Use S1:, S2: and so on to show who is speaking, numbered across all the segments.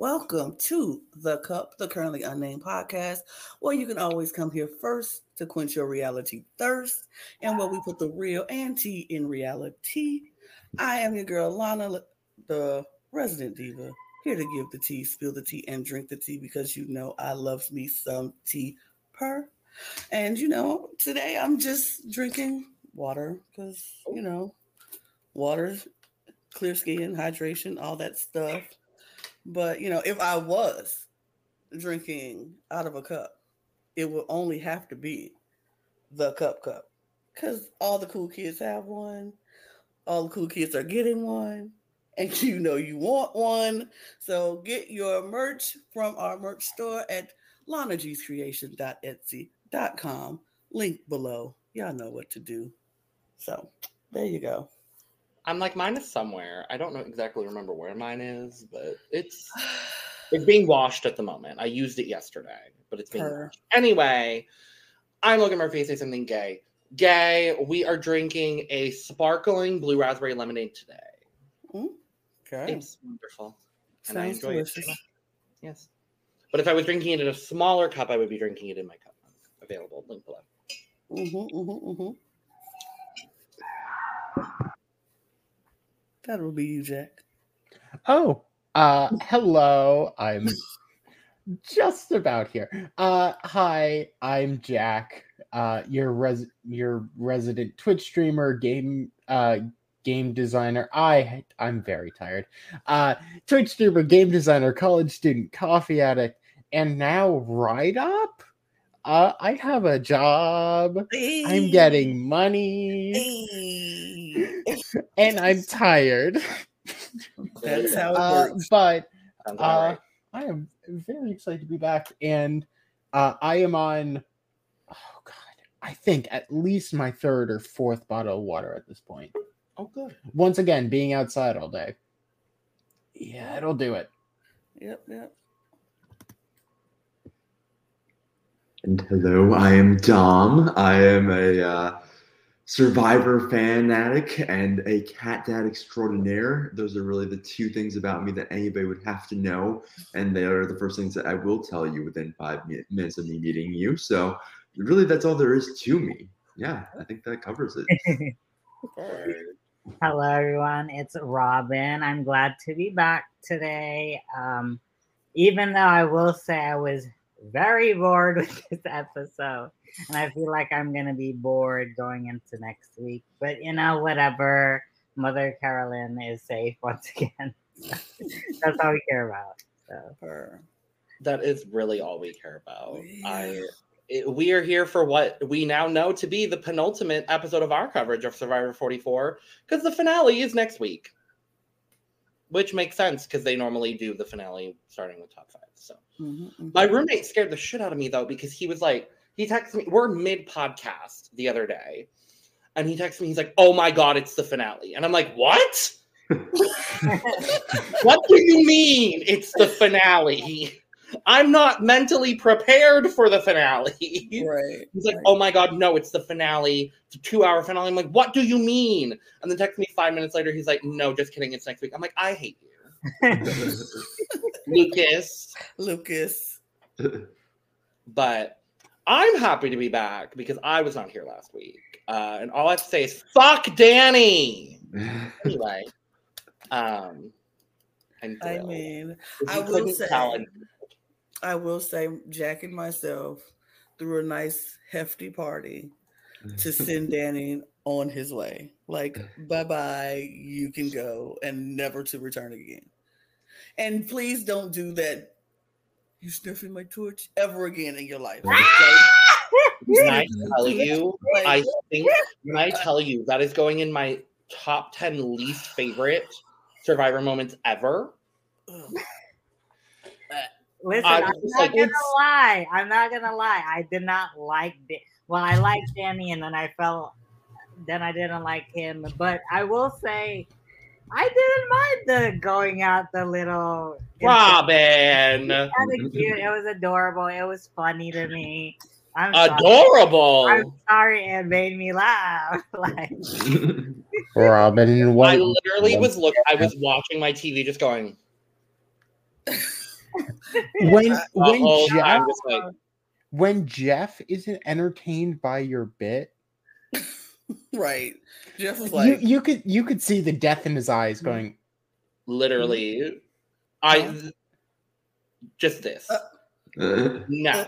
S1: welcome to The Cup, the currently unnamed podcast, where you can always come here first to quench your reality thirst and where we put the real and tea in reality. I am your girl, Lana, the resident diva, here to give the tea, spill the tea, and drink the tea because you know I love me some tea per. And you know, today I'm just drinking water because, you know, water's clear skin, hydration, all that stuff. But you know, if I was drinking out of a cup, it would only have to be the cup cup. Cause all the cool kids have one, all the cool kids are getting one, and you know you want one. So get your merch from our merch store at lanagcreations.etsy.com. Link below. Y'all know what to do. So there you go.
S2: I'm like mine is somewhere. I don't know exactly remember where mine is, but it's it's being washed at the moment. I used it yesterday, but it's being
S1: Her.
S2: washed. Anyway, I'm Logan Murphy. Say something gay. Gay. We are drinking a sparkling blue raspberry lemonade today.
S1: Okay.
S2: It's wonderful, and I enjoy
S1: delicious.
S2: it. Yes, but if I was drinking it in a smaller cup, I would be drinking it in my cup. Available link below.
S1: Mm-hmm, mm-hmm, mm-hmm. That will be you, Jack.
S3: Oh, uh, hello. I'm just about here. Uh, hi, I'm Jack. Uh, your res your resident Twitch streamer, game uh game designer. I I'm very tired. Uh, Twitch streamer, game designer, college student, coffee addict, and now ride up. Uh, I have a job. I'm getting money,
S1: Hey.
S3: and I'm tired.
S1: That's how it
S3: Uh,
S1: works.
S3: but uh,
S2: right.
S3: I am very excited to be back, and uh, I am on. Oh God, I think at least my third or fourth bottle of water at this point.
S2: Oh, good.
S3: Once again, being outside all day. Yeah, it'll do it.
S1: Yep, yep.
S4: And hello, I am Dom. I am a uh, survivor fanatic and a cat dad extraordinaire. Those are really the two things about me that anybody would have to know. And they are the first things that I will tell you within five minutes of me meeting you. So, really, that's all there is to me. Yeah, I think that covers it.
S5: Hello, everyone. It's Robyn. I'm glad to be back today. Um, even though I will say I was very bored with this episode, and I feel like I'm going to be bored going into next week. But you know, whatever. Mother Carolyn is safe once again. That's all we care about. So,
S1: Her.
S2: That is really all we care about.
S1: Yeah.
S2: I it, we are here for what we now know to be the penultimate episode of our coverage of Survivor 44 because the finale is next week. Which makes sense because they normally do the finale starting with top 5. So,
S1: Mhm, mhm.
S2: my roommate scared the shit out of me though because he was like he texted me we're mid podcast the other day and he texted me he's like, "Oh my god, it's the finale." And I'm like, "What?" what do you mean it's the finale? I'm not mentally prepared for the finale.
S1: Right.
S2: He's like,
S1: right.
S2: oh my god, no, it's the finale. It's a two hour finale. I'm like, what do you mean? And then text me five minutes later, he's like, no, just kidding, it's next week. I'm like, I hate you. Lucas.
S1: Lucas.
S2: But I'm happy to be back because I was not here last week. Uh, and all I have to say is fuck Danny. Anyway. Um I'm
S1: I mean, I
S2: you
S1: will
S2: couldn't
S1: say-
S2: tell, I'm-
S1: I will say Jack and myself threw a nice hefty party to send Danny on his way. Like, bye bye, you can go and never to return again. And please don't do that. You sniffing my torch ever again in your life. Like,
S2: Can I tell you? I think when I tell you that is going in my top 10 least favorite survivor moments ever.
S1: Ugh.
S5: Listen,
S2: I
S5: I'm not
S2: like,
S5: gonna
S2: it's-
S5: lie. I'm not gonna lie. I did not like it. Well, I liked Danny, and then I felt, then I didn't like him. But I will say, I didn't mind the going out the little.
S2: Robyn.
S5: Kinda cute. It was adorable. It was funny to me. I'm sorry.
S2: Adorable.
S5: I'm sorry it made me laugh. like
S3: Robyn,
S2: I literally was look I was watching my TV just going,
S3: when when
S2: Oh,
S3: Jeff
S2: I'm just like,
S3: when Jeff isn't entertained by your bit,
S1: right. Jeff was
S3: you
S1: like,
S3: you could you could see the death in his eyes going.
S2: literally, I just this.
S1: Uh,
S4: Uh,
S2: No.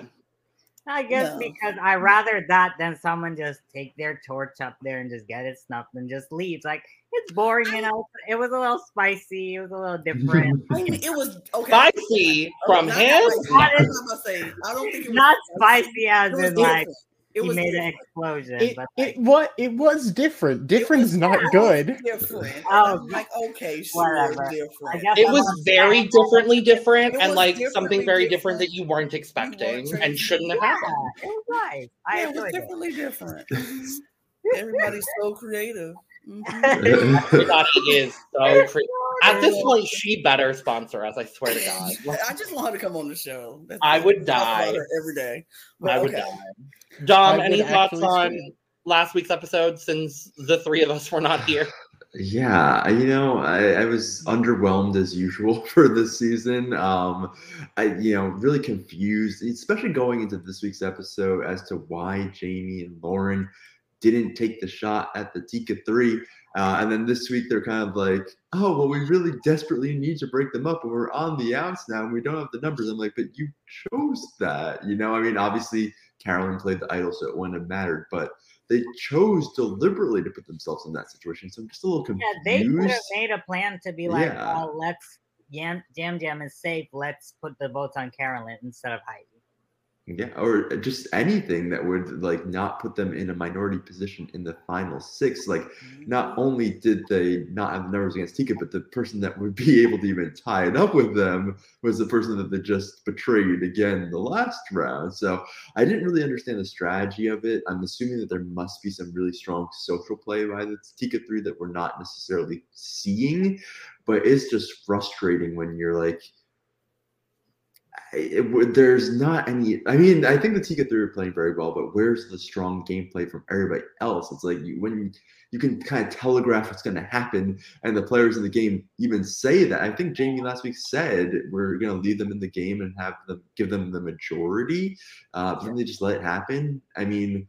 S5: I guess
S1: No.
S5: because I rather that than someone just take their torch up there and just get it snuffed and just leave. Like it's boring, you know. It was a little spicy. It was a little different.
S1: I mean, it was okay.
S2: Spicy
S1: Okay,
S2: from
S1: not
S2: him?
S1: spicy. I'm not gonna say- I don't think it was
S5: Not spicy as
S1: It was
S5: in like
S1: different. It
S5: he
S1: was
S5: made an explosion,
S3: It
S5: but
S3: it what it was different. Different is not good.
S1: Different.
S5: Oh,
S1: like, okay, sure,
S5: whatever.
S1: Different.
S2: It
S5: I'm
S2: was
S5: not-
S2: very differently different
S1: It
S2: and like something very different
S1: different.
S2: that you weren't expecting
S1: You weren't
S2: and shouldn't have
S5: Yeah,
S2: happened.
S5: it was nice. I
S1: Yeah, it was
S5: enjoyed it.
S1: differently different. Everybody's so creative.
S2: Everybody is so crazy. At this point, she better sponsor us. I swear to God.
S1: I just want her to come on the show. That's
S2: I would die.
S1: every day. But
S2: I would
S1: okay.
S2: die. Dom,
S3: I
S2: any thoughts on
S3: say-
S2: last week's episode since the three of us were not here?
S4: Yeah, you know, I, I was underwhelmed as usual for this season. Um, I, you know, really confused, especially going into this week's episode as to why Jaime and Lauren didn't take the shot at the Tika three. Uh, and then this week they're kind of like, oh, well, we really desperately need to break them up, and we're on the outs now, and we don't have the numbers. I'm like, but you chose that, you know. I mean, obviously Carolyn played the idol, so it wouldn't have mattered, but they chose deliberately to put themselves in that situation. So I'm just a little confused.
S5: Yeah, they could have made a plan to be like,
S4: Yeah.
S5: oh, let's Jam Jam Jam is safe. Let's put the votes on Carolyn instead of Heidi.
S4: Yeah, or just anything that would like not put them in a minority position in the final six. Like, not mm. only did they not have the numbers against Tika, but the person that would be able to even tie it up with them was the person that they just betrayed again in the last round. So I didn't really understand the strategy of it. I'm assuming that there must be some really strong social play by the Tika three that we're not necessarily seeing, but it's just frustrating when you're like it, there's not any. I mean, I think the Tika three are playing very well, but where's the strong gameplay from everybody else? It's like you, when you, you can kind of telegraph what's going to happen, and the players in the game even say that. I think Jaime last week said we're going to leave them in the game and have them give them the majority, uh, but then they just let it happen. I mean,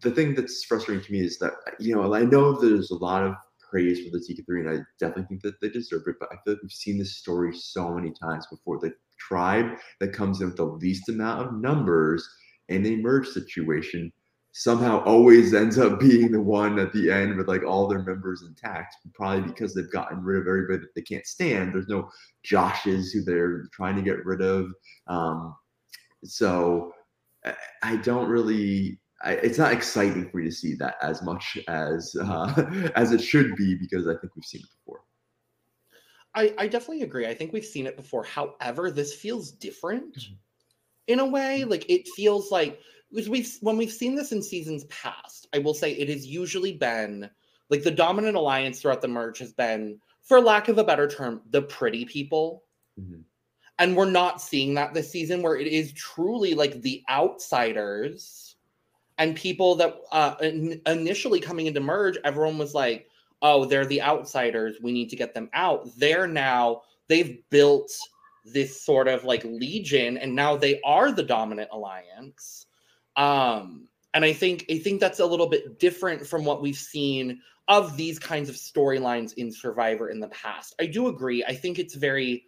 S4: the thing that's frustrating to me is that you know I know there's a lot of praise for the Tika three, and I definitely think that they deserve it. But I feel like we've seen this story so many times before. The tribe that comes in with the least amount of numbers in a merge situation somehow always ends up being the one at the end with like all their members intact, probably because they've gotten rid of everybody that they can't stand. There's no Joshes who they're trying to get rid of. Um, so I- don't really. I, it's not exciting for me to see that as much as uh, as it should be because I think we've seen it before.
S2: I, I definitely agree. I think we've seen it before. However, this feels different
S4: Mhm.
S2: in a way. Like it feels like we've when we've seen this in seasons past, I will say it has usually been like the dominant alliance throughout the merge has been, for lack of a better term, the pretty people.
S4: Mhm.
S2: And we're not seeing that this season where it is truly like the outsiders and people that uh, in- initially coming into merge, everyone was like, oh, they're the outsiders. We need to get them out. They're now, they've built this sort of like legion and now they are the dominant alliance. Um, and I think I think that's a little bit different from what we've seen of these kinds of storylines in Survivor in the past. I do agree. I think it's very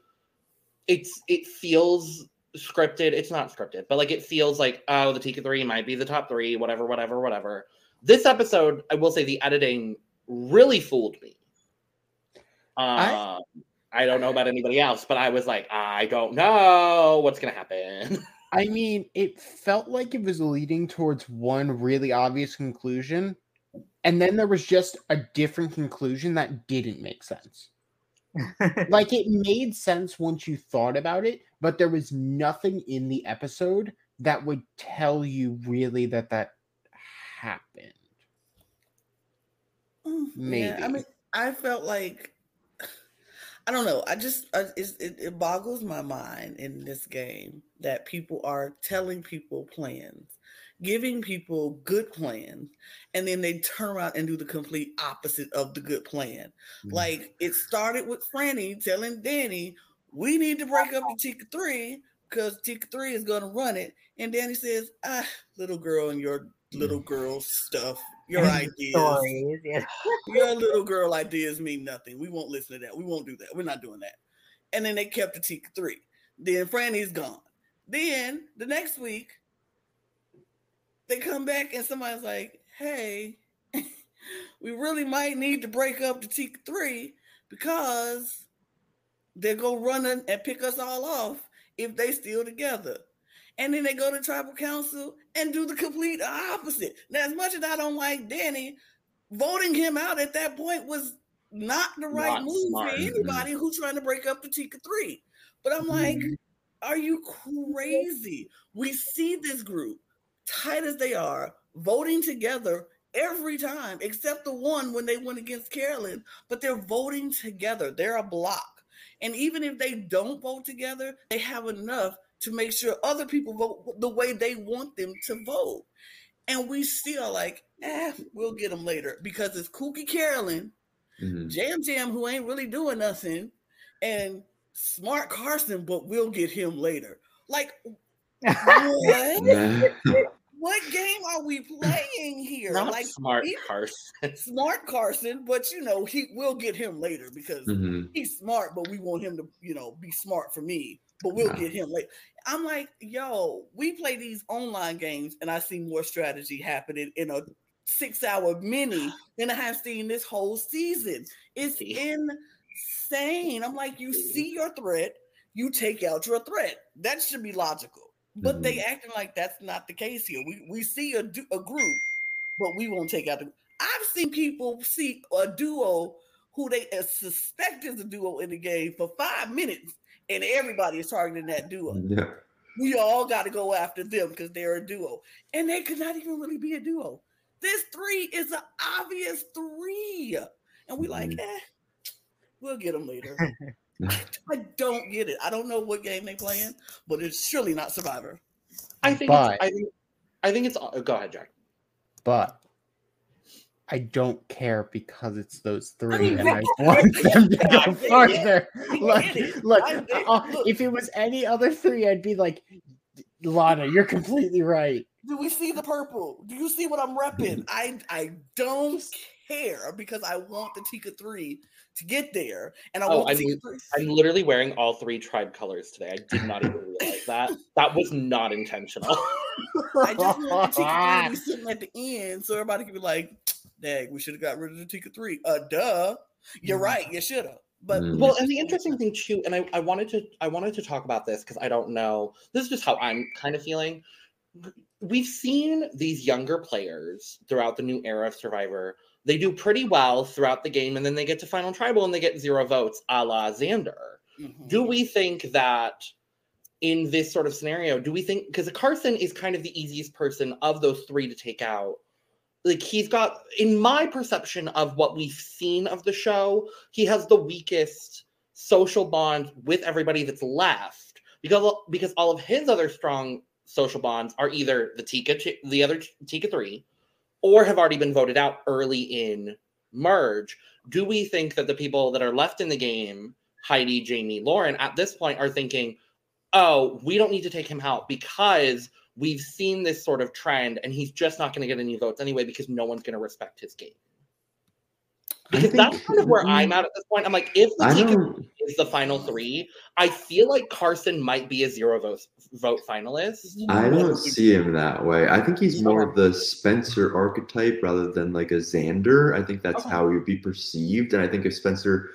S2: it's it feels scripted. It's not scripted, but like it feels like oh, the Tika three might be the top three, whatever, whatever, whatever. This episode, I will say, the editing really fooled me.
S3: I-
S2: Um, I don't know about anybody else, but I was like, I don't know what's gonna happen.
S3: I mean, it felt like it was leading towards one really obvious conclusion, and then there was just a different conclusion that didn't make sense. Like it made sense once you thought about it, but there was nothing in the episode that would tell you really that that happened.
S1: Mm, Yeah, I mean, I felt like I don't know. I just I, it's, it, it boggles my mind in this game that people are telling people plans, giving people good plans, and then they turn around and do the complete opposite of the good plan.
S4: Mhm.
S1: Like it started with Frannie telling Danny, we need to break up the Tika three because Tika three is going to run it. And Danny says, ah, little girl and your little girl stuff, your ideas,
S5: Stories, yeah.
S1: your little girl ideas mean nothing. We won't listen to that. We won't do that. We're not doing that. And then they kept the Tika three. Then Frannie's gone. Then the next week, they come back and somebody's like, hey, we really might need to break up the Tika three because they go running and pick us all off if they still together. And then they go to tribal council and do the complete opposite. Now, as much as I don't like Danny, voting him out at that point was not the right
S2: Not
S1: move
S2: smart.
S1: for anybody who's trying to break up the Tika three. But I'm mm-hmm. like, are you crazy? We see this group, tight as they are, voting together every time, except the one when they went against Carolyn, but they're voting together. They're a block. And even if they don't vote together, they have enough to make sure other people vote the way they want them to vote. And we still like, eh, we'll get them later because it's Kooky Carolyn,
S4: Mhm.
S1: Yam Yam, who ain't really doing nothing, and Smart Carson, but we'll get him later. Like, what? What game are we playing here?
S2: Not
S1: like
S2: smart
S1: he-
S2: Carson.
S1: smart Carson, but you know, he will get him later because
S4: Mhm.
S1: he's smart, but we want him to, you know, be smart for me. But we'll get him later. I'm like, yo, we play these online games, and I see more strategy happening in a six-hour mini than I have seen this whole season. It's insane. I'm like, you
S2: See?
S1: your threat, you take out your threat. That should be logical. But they acting like that's not the case here. We we see a, du- a group, but we won't take out the. I've seen people see a duo who they uh, suspect is a duo in the game for five minutes, and everybody is targeting that duo.
S4: Yeah.
S1: We all got to go after them because they're a duo, and they could not even really be a duo. This three is an obvious three, and we like,
S4: Mhm.
S1: eh, we'll get them later. I don't get it. I don't know what game they playing, but it's surely not Survivor.
S2: I think.
S3: But-
S2: It's, I think. I think it's. oh, Go ahead, Jack.
S3: but I don't care because it's those three,
S1: mean,
S3: and I want them to go
S1: get it.
S3: farther.
S1: I
S3: Look,
S1: it.
S3: look,
S1: I get it.
S3: uh, if it was any other three, I'd be like, Lana, you're completely right.
S1: Do we see the purple? Do you see what I'm repping? I I don't care because I want the Tika three to get there, and I
S2: Oh,
S1: want
S2: I
S1: Tika
S2: mean,
S1: three.
S2: I'm literally wearing all three tribe colors today. I did not even realize that. That was not intentional.
S1: I just want the Tika three to be sitting at the end, so everybody can be like, "Dang, we should have got rid of the Tika three. Uh, duh. You're
S3: Mm.
S1: right. You should have. But
S4: Mm.
S2: well, and the interesting thing too, and I, I wanted to I wanted to talk about this because I don't know. This is just how I'm kind of feeling. We've seen these younger players throughout the new era of Survivor. They do pretty well throughout the game, and then they get to final tribal and they get zero votes, a la Xander.
S1: Mhm.
S2: do we think that in this sort of scenario do we think because carson is kind of the easiest person of those three to take out like he's got in my perception of what we've seen of the show he has the weakest social bond with everybody that's left because because all of his other strong social bonds are either the tika the other tika 3 or have already been voted out early in merge. Do we think that the people that are left in the game Heidi, Jaime, Lauren at this point are thinking, oh, we don't need to take him out because we've seen this sort of trend and he's just not going to get any votes anyway because no one's going to respect his game.
S4: I
S2: Because that's kind of where I'm at at this point. I'm like, if the
S4: I
S2: Tika
S4: don't.
S2: is the final three, I feel like Carson might be a zero vote vote finalist.
S4: I don't see him that way. I think he's more of the Spencer archetype rather than like a Xander. I think that's
S2: Okay.
S4: how he would be perceived. And I think if Spencer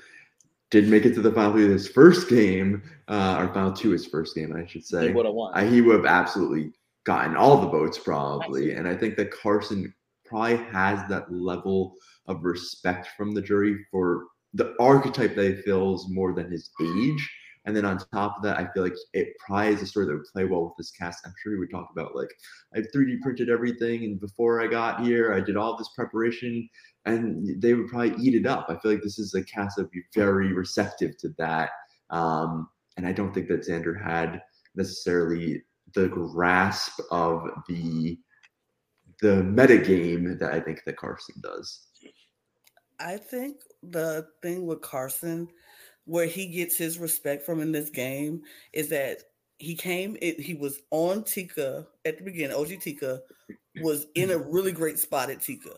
S4: did make it to the final three of his first game, uh, or final two his first game, I should
S2: He
S4: say,
S2: would have won.
S4: I, he would have absolutely gotten all the votes probably. And I think that Carson probably has that level of respect from the jury for the archetype that he fills more than his age. And then on top of that, I feel like it probably is a story that would play well with this cast. I'm sure we would talk about like I 3D printed everything, and before I got here, I did all this preparation, and they would probably eat it up. I feel like this is a cast that would be very receptive to that. Um, and I don't think that Xander had necessarily the grasp of the the meta game that I think that Carson does.
S1: I think the thing with Carson where he gets his respect from in this game is that he came it, he was on Tika at the beginning. OG Tika was in a really great spot at Tika.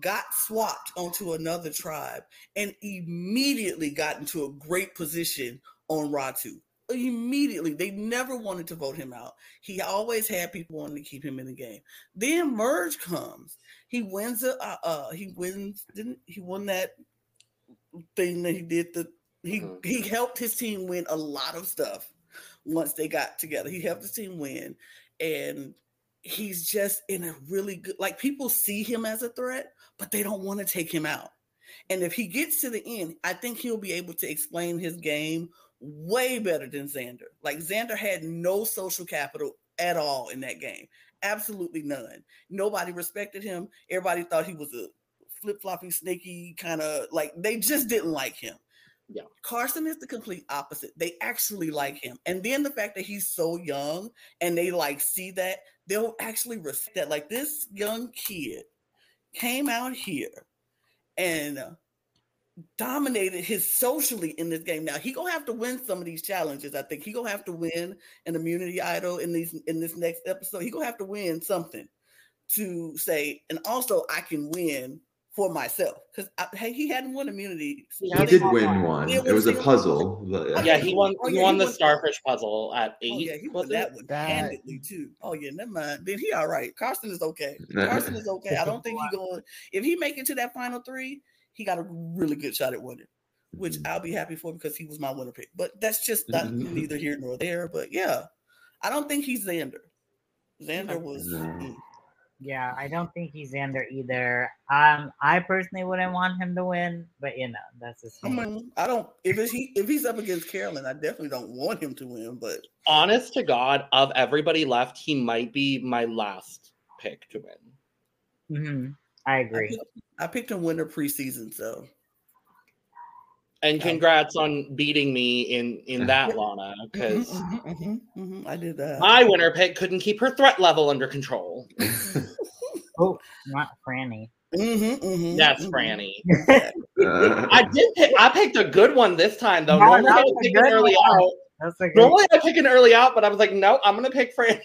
S1: Got swapped onto another tribe and immediately got into a great position on Ratu. Immediately, they never wanted to vote him out. He always had people wanting to keep him in the game. Then merge comes. He wins a uh, uh he wins didn't he won that thing that he did the he
S2: Mhm.
S1: he helped his team win a lot of stuff once they got together. He helped his team win and he's just in a really good like people see him as a threat, but they don't want to take him out. And if he gets to the end, I think he'll be able to explain his game way better than Xander. Like Xander had no social capital at all in that game. Absolutely none. Nobody respected him. Everybody thought he was a flip-floppy, snaky kind of like they just didn't like him.
S2: Yeah.
S1: Carson is the complete opposite. They actually like him. And then the fact that he's so young and they like see that, they'll actually respect that. Like this young kid came out here and uh, dominated his socially in this game. Now he gonna have to win some of these challenges. I think he gonna have to win an immunity idol in these in this next episode. He gonna have to win something to say, and also I can win for myself because hey, he hadn't won immunity.
S2: He
S4: He did win
S5: more.
S4: one.
S1: Yeah,
S4: It was a puzzle. but, uh,
S2: Yeah, he won.
S1: Oh,
S2: he
S1: yeah,
S2: won
S1: he
S2: the
S1: won-
S2: starfish puzzle at eight.
S1: Oh yeah, he won that one
S3: That-
S1: handedly too. Oh yeah, never mind. Then he all right. Carson is okay. Carson is okay. I don't think he going. If he make it to that final three, he got a really good shot at winning, which I'll be happy for because he was my winner pick. But that's just not
S4: Mhm.
S1: neither here nor there. But yeah, I don't think he's Xander. Xander was. Mm.
S5: Yeah, I don't think he's Xander either. Um, I personally wouldn't want him to win, but you know, that's his
S1: I, mean, I don't. If it's he, if he's up against Carolyn, I definitely don't want him to win. But
S2: Honest to God, of everybody left, he might be my last pick to win.
S5: hmm I
S1: I
S5: agree.
S1: picked, I picked him winner preseason, so
S2: And congrats on beating me in in that, Lana, because
S1: mhm, mhm, mhm. I did that.
S2: my winner pick couldn't keep her threat level under control.
S5: Oh, not Frannie.
S1: Mhm, mhm,
S2: Yes,
S1: mhm.
S2: Frannie.
S4: Uh,
S2: I did pick. I picked a good one this time, though.
S5: No,
S2: Normally I
S5: that's
S2: would
S5: a
S2: pick an
S5: good
S2: early
S5: one.
S2: out.
S5: That's.
S2: Normally I pick an early out, but I was like, no, I'm gonna pick Frannie.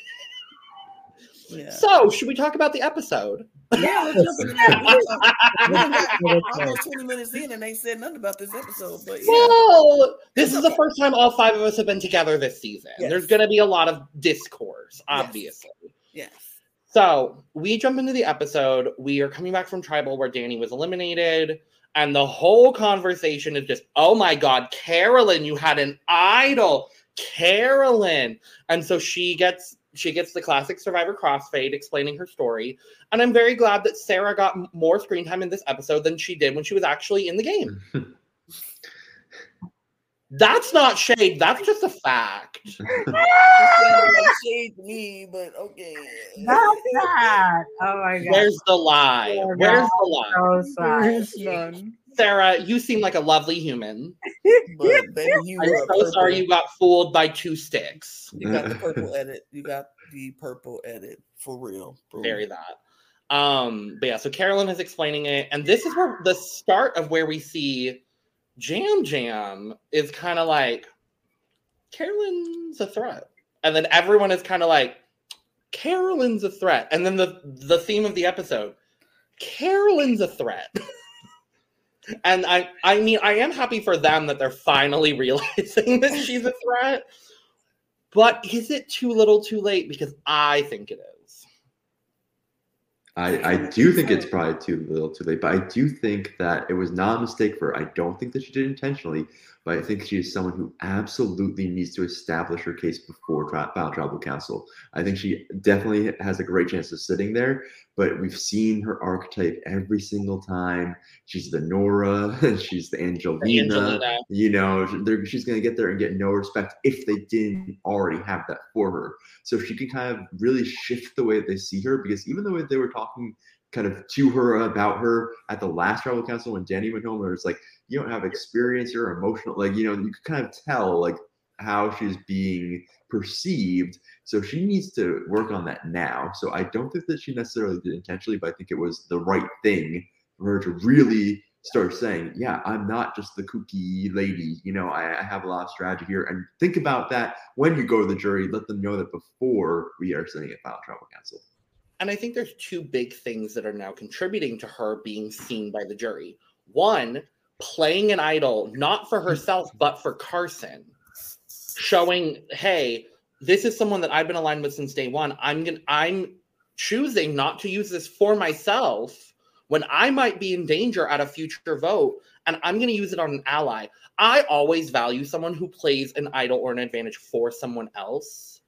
S1: Yeah.
S2: So, should we talk about the episode?
S1: Yeah, let's jump into that. We done almost 20 minutes in and they said nothing about this episode, but yeah.
S2: Well, this is the first time all five of us have been together this season.
S1: Yes.
S2: There's going to be a lot of discourse,
S1: Yes.
S2: obviously.
S1: Yes.
S2: So we jump into the episode. We are coming back from Tribal where Danny was eliminated. And the whole conversation is just, oh my God, Carolyn, you had an idol. Carolyn. And so she gets she gets the classic survivor crossfade explaining her story. And I'm very glad that Sarah got more screen time in this episode than she did when she was actually in the game. That's not shade, that's just a fact.
S1: It sounded like shade me, but okay.
S5: Not that. Oh my god.
S2: Where's the lie?
S5: Oh,
S2: Where's the lie?
S5: so sorry.
S3: None.
S2: Sarah, you seem like a lovely human.
S1: But baby, you
S2: I'm so
S1: purple.
S2: sorry you got fooled by two sticks.
S1: You got the purple edit. You got the purple edit for real. bro.
S2: Very that. Um, but yeah, so Carolyn is explaining it, and this is where the start of where we see Yam Yam is kind of like Carolyn's a threat, and then everyone is kind of like Carolyn's a threat, and then the the theme of the episode, Carolyn's a threat. And I, I mean, I am happy for them that they're finally realizing that she's a threat. But is it too little, too late? Because I think it is.
S4: I, I do think it's probably too little too late, but I do think that it was not a mistake for her. I don't think that she did intentionally, but I think she is someone who absolutely needs to establish her case before tri- Final Tribal Council. I think she definitely has a great chance of sitting there, but we've seen her archetype every single time. She's the Noura, she's the Angelina.
S2: Angelina.
S4: You know, she's going to get there and get no respect if they didn't already have that for her. So she can kind of really shift the way that they see her because even the way they were talking kind of to her about her at the last tribal council when Danny went home, where it's like, you don't have experience, you're emotional. Like, you know, you could kind of tell like how she's being perceived. So she needs to work on that now. So I don't think that she necessarily did intentionally, but I think it was the right thing for her to really start saying, yeah, I'm not just the kooky lady. You know, I, I, have a lot of strategy here. And think about that when you go to the jury. Let them know that before we are sending a final tribal council.
S2: And I think there's two big things that are now contributing to her being seen by the jury. One, playing an idol, not for herself, but for Carson, showing, hey, this is someone that I've been aligned with since day one. I'm gonna I'm choosing not to use this for myself when I might be in danger at a future vote, and I'm going to use it on an ally. I always value someone who plays an idol or an advantage for someone else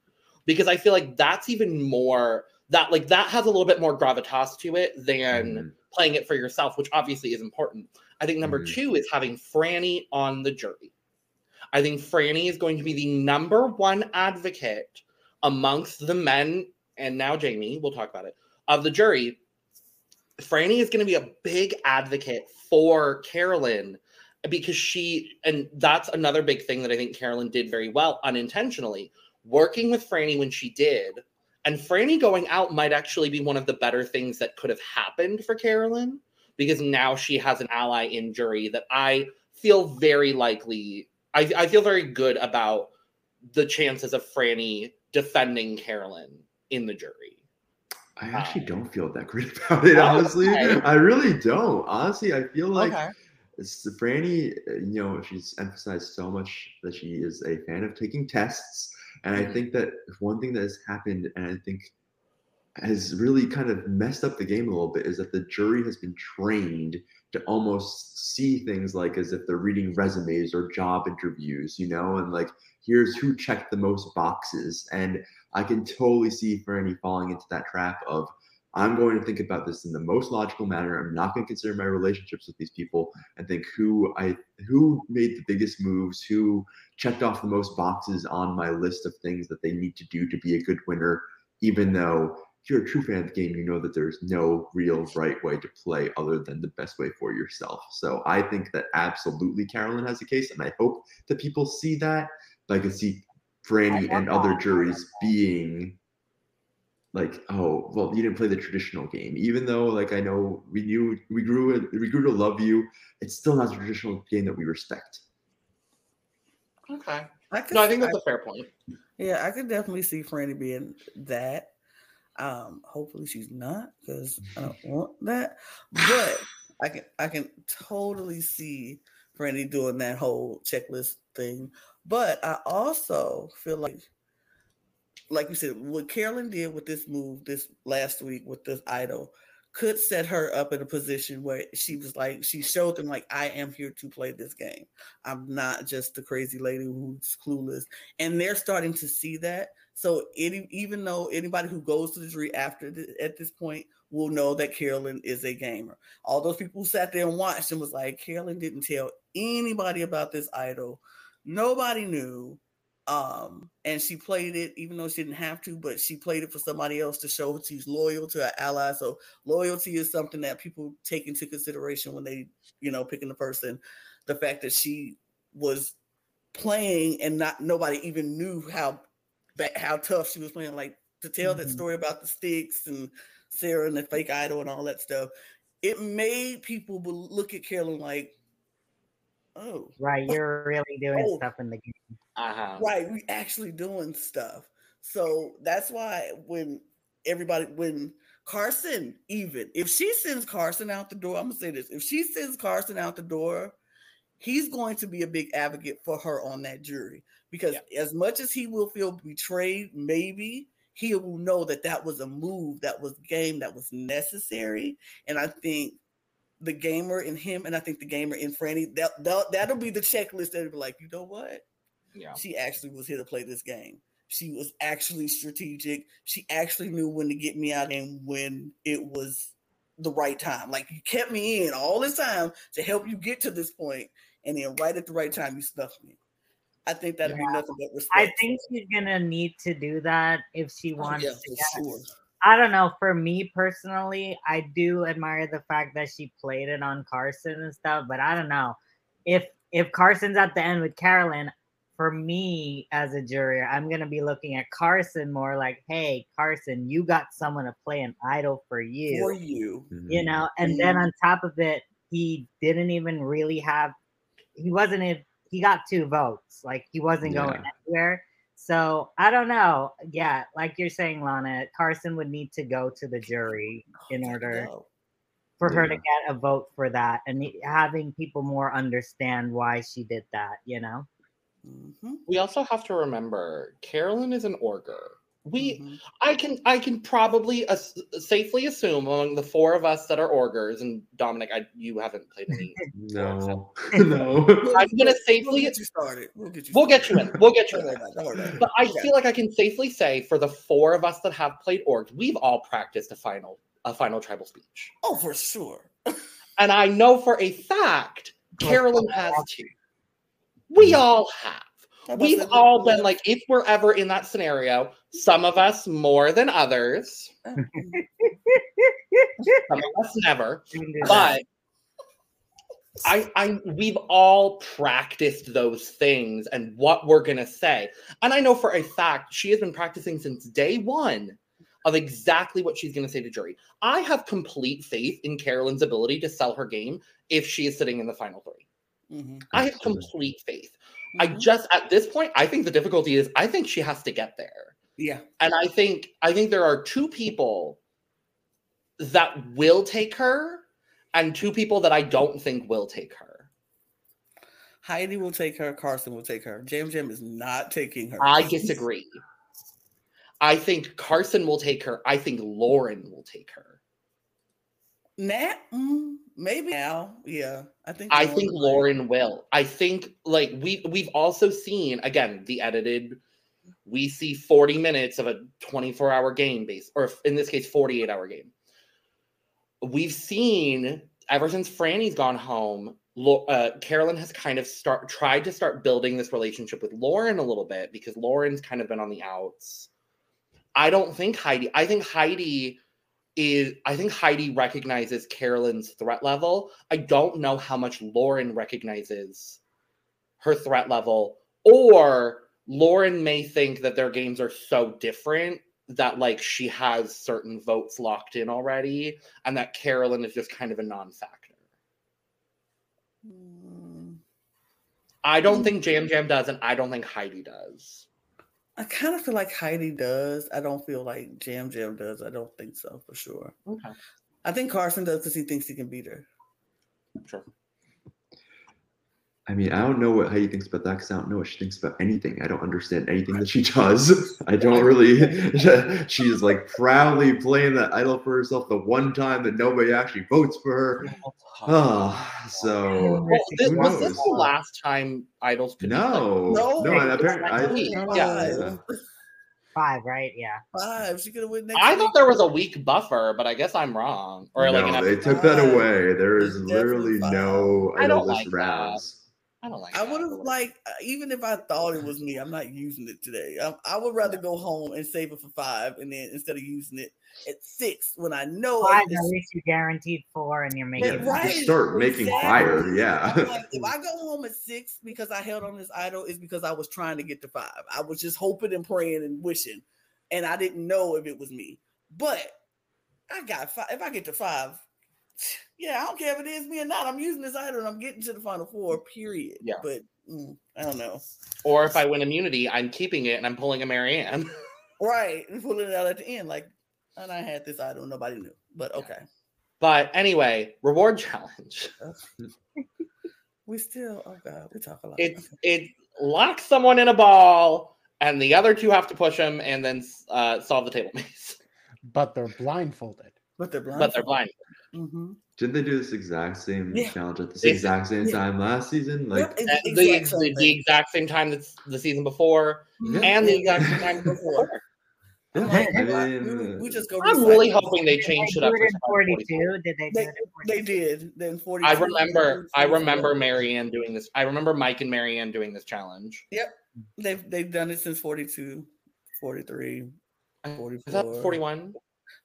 S2: because I feel like that's even more that like that has a little bit more gravitas to it than mm. playing it for yourself, which obviously is important. I think number mm. two is having Frannie on the jury. I think Frannie is going to be the number one advocate amongst the men and now Jaime, we'll talk about it, of the jury, Frannie is going to be a big advocate for Carolyn because she, and that's another big thing that I think Carolyn did very well unintentionally. Working with Frannie when she did, and Frannie going out might actually be one of the better things that could have happened for Carolyn because now she has an ally in jury that I feel very likely, I, I feel very good about the chances of Frannie defending Carolyn in the jury.
S4: I actually um, don't feel that great about it, honestly. Okay. I really don't. Honestly, I feel like okay. it's Frannie, uh, you know, she's emphasized so much that she is a fan of taking tests. And mm-hmm. I think that one thing that has happened, and I think has really kind of messed up the game a little bit, is that the jury has been trained to almost see things like as if they're reading resumes or job interviews, you know, and like here's who checked the most boxes. And I can totally see Frannie falling into that trap of I'm going to think about this in the most logical manner. I'm not going to consider my relationships with these people and think who I who made the biggest moves, who checked off the most boxes on my list of things that they need to do to be a good winner, even though if you're a true fan of the game, you know that there's no real right way to play other than the best way for yourself. So I think that absolutely Carolyn has a case, and I hope that people see that. But I can see Frannie and other juries being like, oh, well, you didn't play the traditional game. Even though, like, I know we knew we grew we grew to love you, it's still not a traditional game that we respect.
S2: Okay. I could, no, I think that's I, a fair point.
S1: Yeah, I could definitely see Frannie being that. Um, hopefully she's not because I don't want that. But I can I can totally see Frannie doing that whole checklist thing. But I also feel like, like you said, what Carolyn did with this move this last week with this idol could set her up in a position where she was like, she showed them like, I am here to play this game. I'm not just the crazy lady who's clueless. And they're starting to see that. So any, even though anybody who goes to the jury after the, at this point will know that Carolyn is a gamer. All those people who sat there and watched and was like, Carolyn didn't tell anybody about this idol. Nobody knew. Um, and she played it even though she didn't have to, but she played it for somebody else to show she's loyal to her ally. So loyalty is something that people take into consideration when they, you know, picking the person. The fact that she was playing and not nobody even knew how how tough she was playing. Like to tell mm-hmm. that story about the sticks and Sarah and the fake idol and all that stuff, it made people look at Carolyn like, oh,
S5: right, you're really doing oh, stuff in the game.
S1: Uh-huh. Right, we actually doing stuff. So that's why when everybody, when Carson, even if she sends Carson out the door, I'm gonna say this: if she sends Carson out the door, he's going to be a big advocate for her on that jury because yeah. as much as he will feel betrayed, maybe he will know that that was a move, that was game, that was necessary. And I think the gamer in him, and I think the gamer in Frannie, that, that that'll be the checklist that'll be like, you know what? Yeah, she actually was here to play this game. She was actually strategic. She actually knew when to get me out and when it was the right time. Like you kept me in all this time to help you get to this point, and then right at the right time you snuffed me. I think that'd yeah. be nothing but respect.
S5: I think she's gonna need to do that if she wants oh, yeah, to. Sure. I don't know. For me personally, I do admire the fact that she played it on Carson and stuff, but I don't know if if Carson's at the end with Carolyn. For me as a jury, I'm gonna be looking at Carson more like, "Hey, Carson, you got someone to play an idol for you,
S1: for you,
S5: you know." And mm-hmm. then on top of it, he didn't even really have he wasn't in, he got two votes. Like he wasn't going anywhere. So I don't know. Yeah, like you're saying, Lana, Carson would need to go to the jury in order
S1: No.
S5: for her to get a vote for that and having people more understand why she did that, you know?
S1: Mhm,
S2: We also have to remember Carolyn is an orger. We
S1: mhm.
S2: I can I can probably as- safely assume among the four of us that are orgers and Domenick, I you haven't played any.
S4: No, no.
S2: I'm gonna
S1: We'll
S2: safely
S1: get you started. We'll get you.
S2: we'll get you in. We'll get you in.
S1: about it, don't worry about it.
S2: But I
S1: Okay.
S2: feel like I can safely say for the four of us that have played orgs, we've all practiced a final a final tribal speech.
S1: Oh, for sure.
S2: And I know for a fact Carolyn has too. We all have.
S1: How about
S2: We've
S1: that?
S2: all been like, if we're ever in that scenario, some of us more than others, some of us never.
S5: You can do that.
S2: But I, I, we've all practiced those things and what we're gonna say. And I know for a fact she has been practicing since day one of exactly what she's gonna say to jury. I have complete faith in Carolyn's ability to sell her game if she is sitting in the final three.
S1: Mhm,
S2: I have complete faith. I
S1: mhm.
S2: just at this point, I think the difficulty is I think she has to get there.
S1: yeah.
S2: And I think I think there are two people that will take her and two people that I don't think will take her.
S1: Heidi will take her. Carson will take her. Yam Yam is not taking her.
S2: I disagree. I think Carson will take her. I think Lauren will take her.
S1: Nah, mm, maybe now. Yeah, I think.
S2: I think. Lauren will. I think like we we've also seen again the edited. We see 40 minutes of a 24 hour game base, or in this case, 48 hour game. We've seen ever since Frannie's gone home, uh, Carolyn has kind of start tried to start building this relationship with Lauren a little bit because Lauren's kind of been on the outs. I don't think Heidi. I think Heidi is. I think Heidi recognizes Carolyn's threat level. I don't know how much Lauren recognizes her threat level, or Lauren may think that their games are so different that like she has certain votes locked in already, and that Carolyn is just kind of a non-factor.
S1: Mm,
S2: I don't
S1: Mm.
S2: think Yam Yam does, and I don't think Heidi does.
S1: I kind of feel like Heidi does. I don't feel like Yam Yam does. I don't think so for sure.
S2: Okay,
S1: I think Carson does because he thinks he can beat her.
S2: sure.
S4: I mean, I don't know what Heidi thinks about that because I don't know what she thinks about anything. I don't understand anything that she does. I don't really. She's like proudly playing that idol for herself the one time that nobody actually votes for her. Ah, so
S2: Well, this,
S4: Who
S2: was this the last time idols could be played?
S4: no,
S1: No,
S4: no, and
S1: it's
S4: apparently, I,
S2: yeah.
S5: Five, right? Yeah.
S1: Five. She could have win next
S2: I
S1: week.
S2: thought there was a week buffer, but I guess I'm wrong. Or like an
S4: no, they took that away. There is literally
S1: definitely
S4: no
S2: I don't
S4: idol
S2: like
S4: list
S2: that.
S4: Rounds.
S2: I don't like.
S1: I would have like uh, even if I thought it was me, I'm not using it today. I, I would rather go home and save it for five, and then instead of using it at six when I know
S5: Five,
S1: it's-
S5: at least you're guaranteed four and you're
S1: Yeah,
S5: making
S1: right.
S4: Just start making
S1: exactly.
S4: fire. Yeah.
S1: Like, if I go home at six because I held on this idol, is because I was trying to get to five. I was just hoping and praying and wishing, and I didn't know if it was me. But I got five. If I get to five, yeah, I don't care if it is me or not. I'm using this item. I'm getting to the final four. Period.
S2: Yeah.
S1: But mm, I don't know.
S2: Or if I win immunity, I'm keeping it and I'm pulling a Maryanne.
S1: Right, and pulling it out at the end, like, and I had this item. nobody knew. But okay,
S2: But anyway, reward challenge.
S1: we still. Oh god, we talk a lot.
S2: It's
S1: Okay.
S2: it locks someone in a ball, and the other two have to push them and then uh, solve the table maze.
S3: but they're blindfolded.
S1: but they're blind.
S2: But they're blind.
S1: Mm-hmm.
S4: Didn't they do this exact same
S1: Yeah.
S4: challenge at the
S2: They-
S4: exact same
S1: yeah.
S4: time last season? Like,
S1: Yep, the
S2: the,
S1: exact
S2: ex-
S1: same
S2: the exact same time that's the season before,
S1: Mhm.
S2: and the exact same time
S1: before.
S2: before.
S1: I'm
S4: yeah,
S1: like,
S4: I mean,
S1: we, we just go.
S2: I'm really hoping they
S5: Did
S2: changed it up.
S5: do it in
S2: for
S5: 42? Did they
S1: They,
S5: it in 42?
S1: they did. Then 42.
S2: I remember. I remember Maryanne doing this. I remember Mike and Maryanne doing this challenge.
S1: Yep, they've they've done it since 42, 43,
S2: Is
S1: 44.
S2: that 41?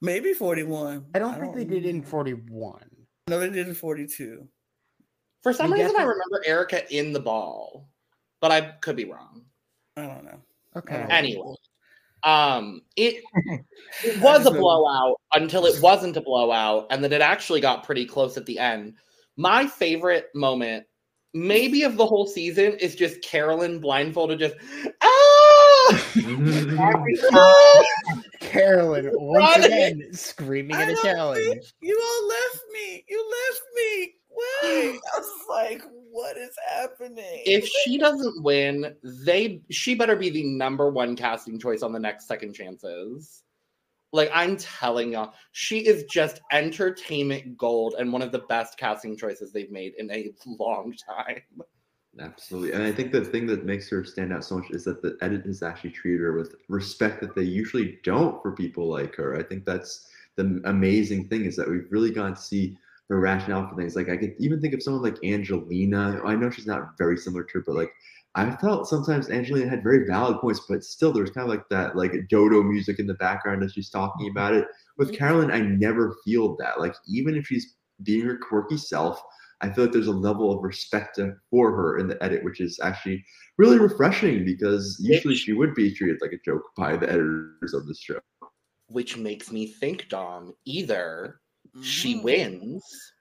S1: Maybe 41.
S3: I don't think they did it in 41.
S1: No, they did in 42.
S2: For some
S3: We
S2: reason, I remember Erica in the ball, but I could be wrong.
S1: I don't know.
S3: Okay.
S2: Anyway, um, it it was a blowout until it wasn't a blowout, and then it actually got pretty close at the end. My favorite moment, maybe of the whole season, is just Carolyn blindfolded, just ah!
S5: Every mm-hmm. time.
S3: Carolyn once
S2: Run.
S3: again screaming
S1: I
S3: at a challenge.
S1: You all left me. You left me. Wait. I was like, what is happening?
S2: if she doesn't win, they she better be the number one casting choice on the next second chances. Like I'm telling y'all, she is just entertainment gold and one of the best casting choices they've made in a long time.
S4: Absolutely. And I think the thing that makes her stand out so much is that the edit has actually treated her with respect that they usually don't for people like her. I think that's the amazing thing is that we've really gotten to see her rationale for things. Like I could even think of someone like Angelina. I know she's not very similar to her, but like I felt sometimes Angelina had very valid points, but still there was kind of like that like dodo music in the background as she's talking about it. With mm-hmm. Carolyn, I never feel that. Like even if she's being her quirky self, I feel like there's a level of respect to- for her in the edit, which is actually really refreshing because usually she would be treated like a joke by the editors of this show.
S2: Which makes me think, Dom, either she
S1: Mhm.
S2: wins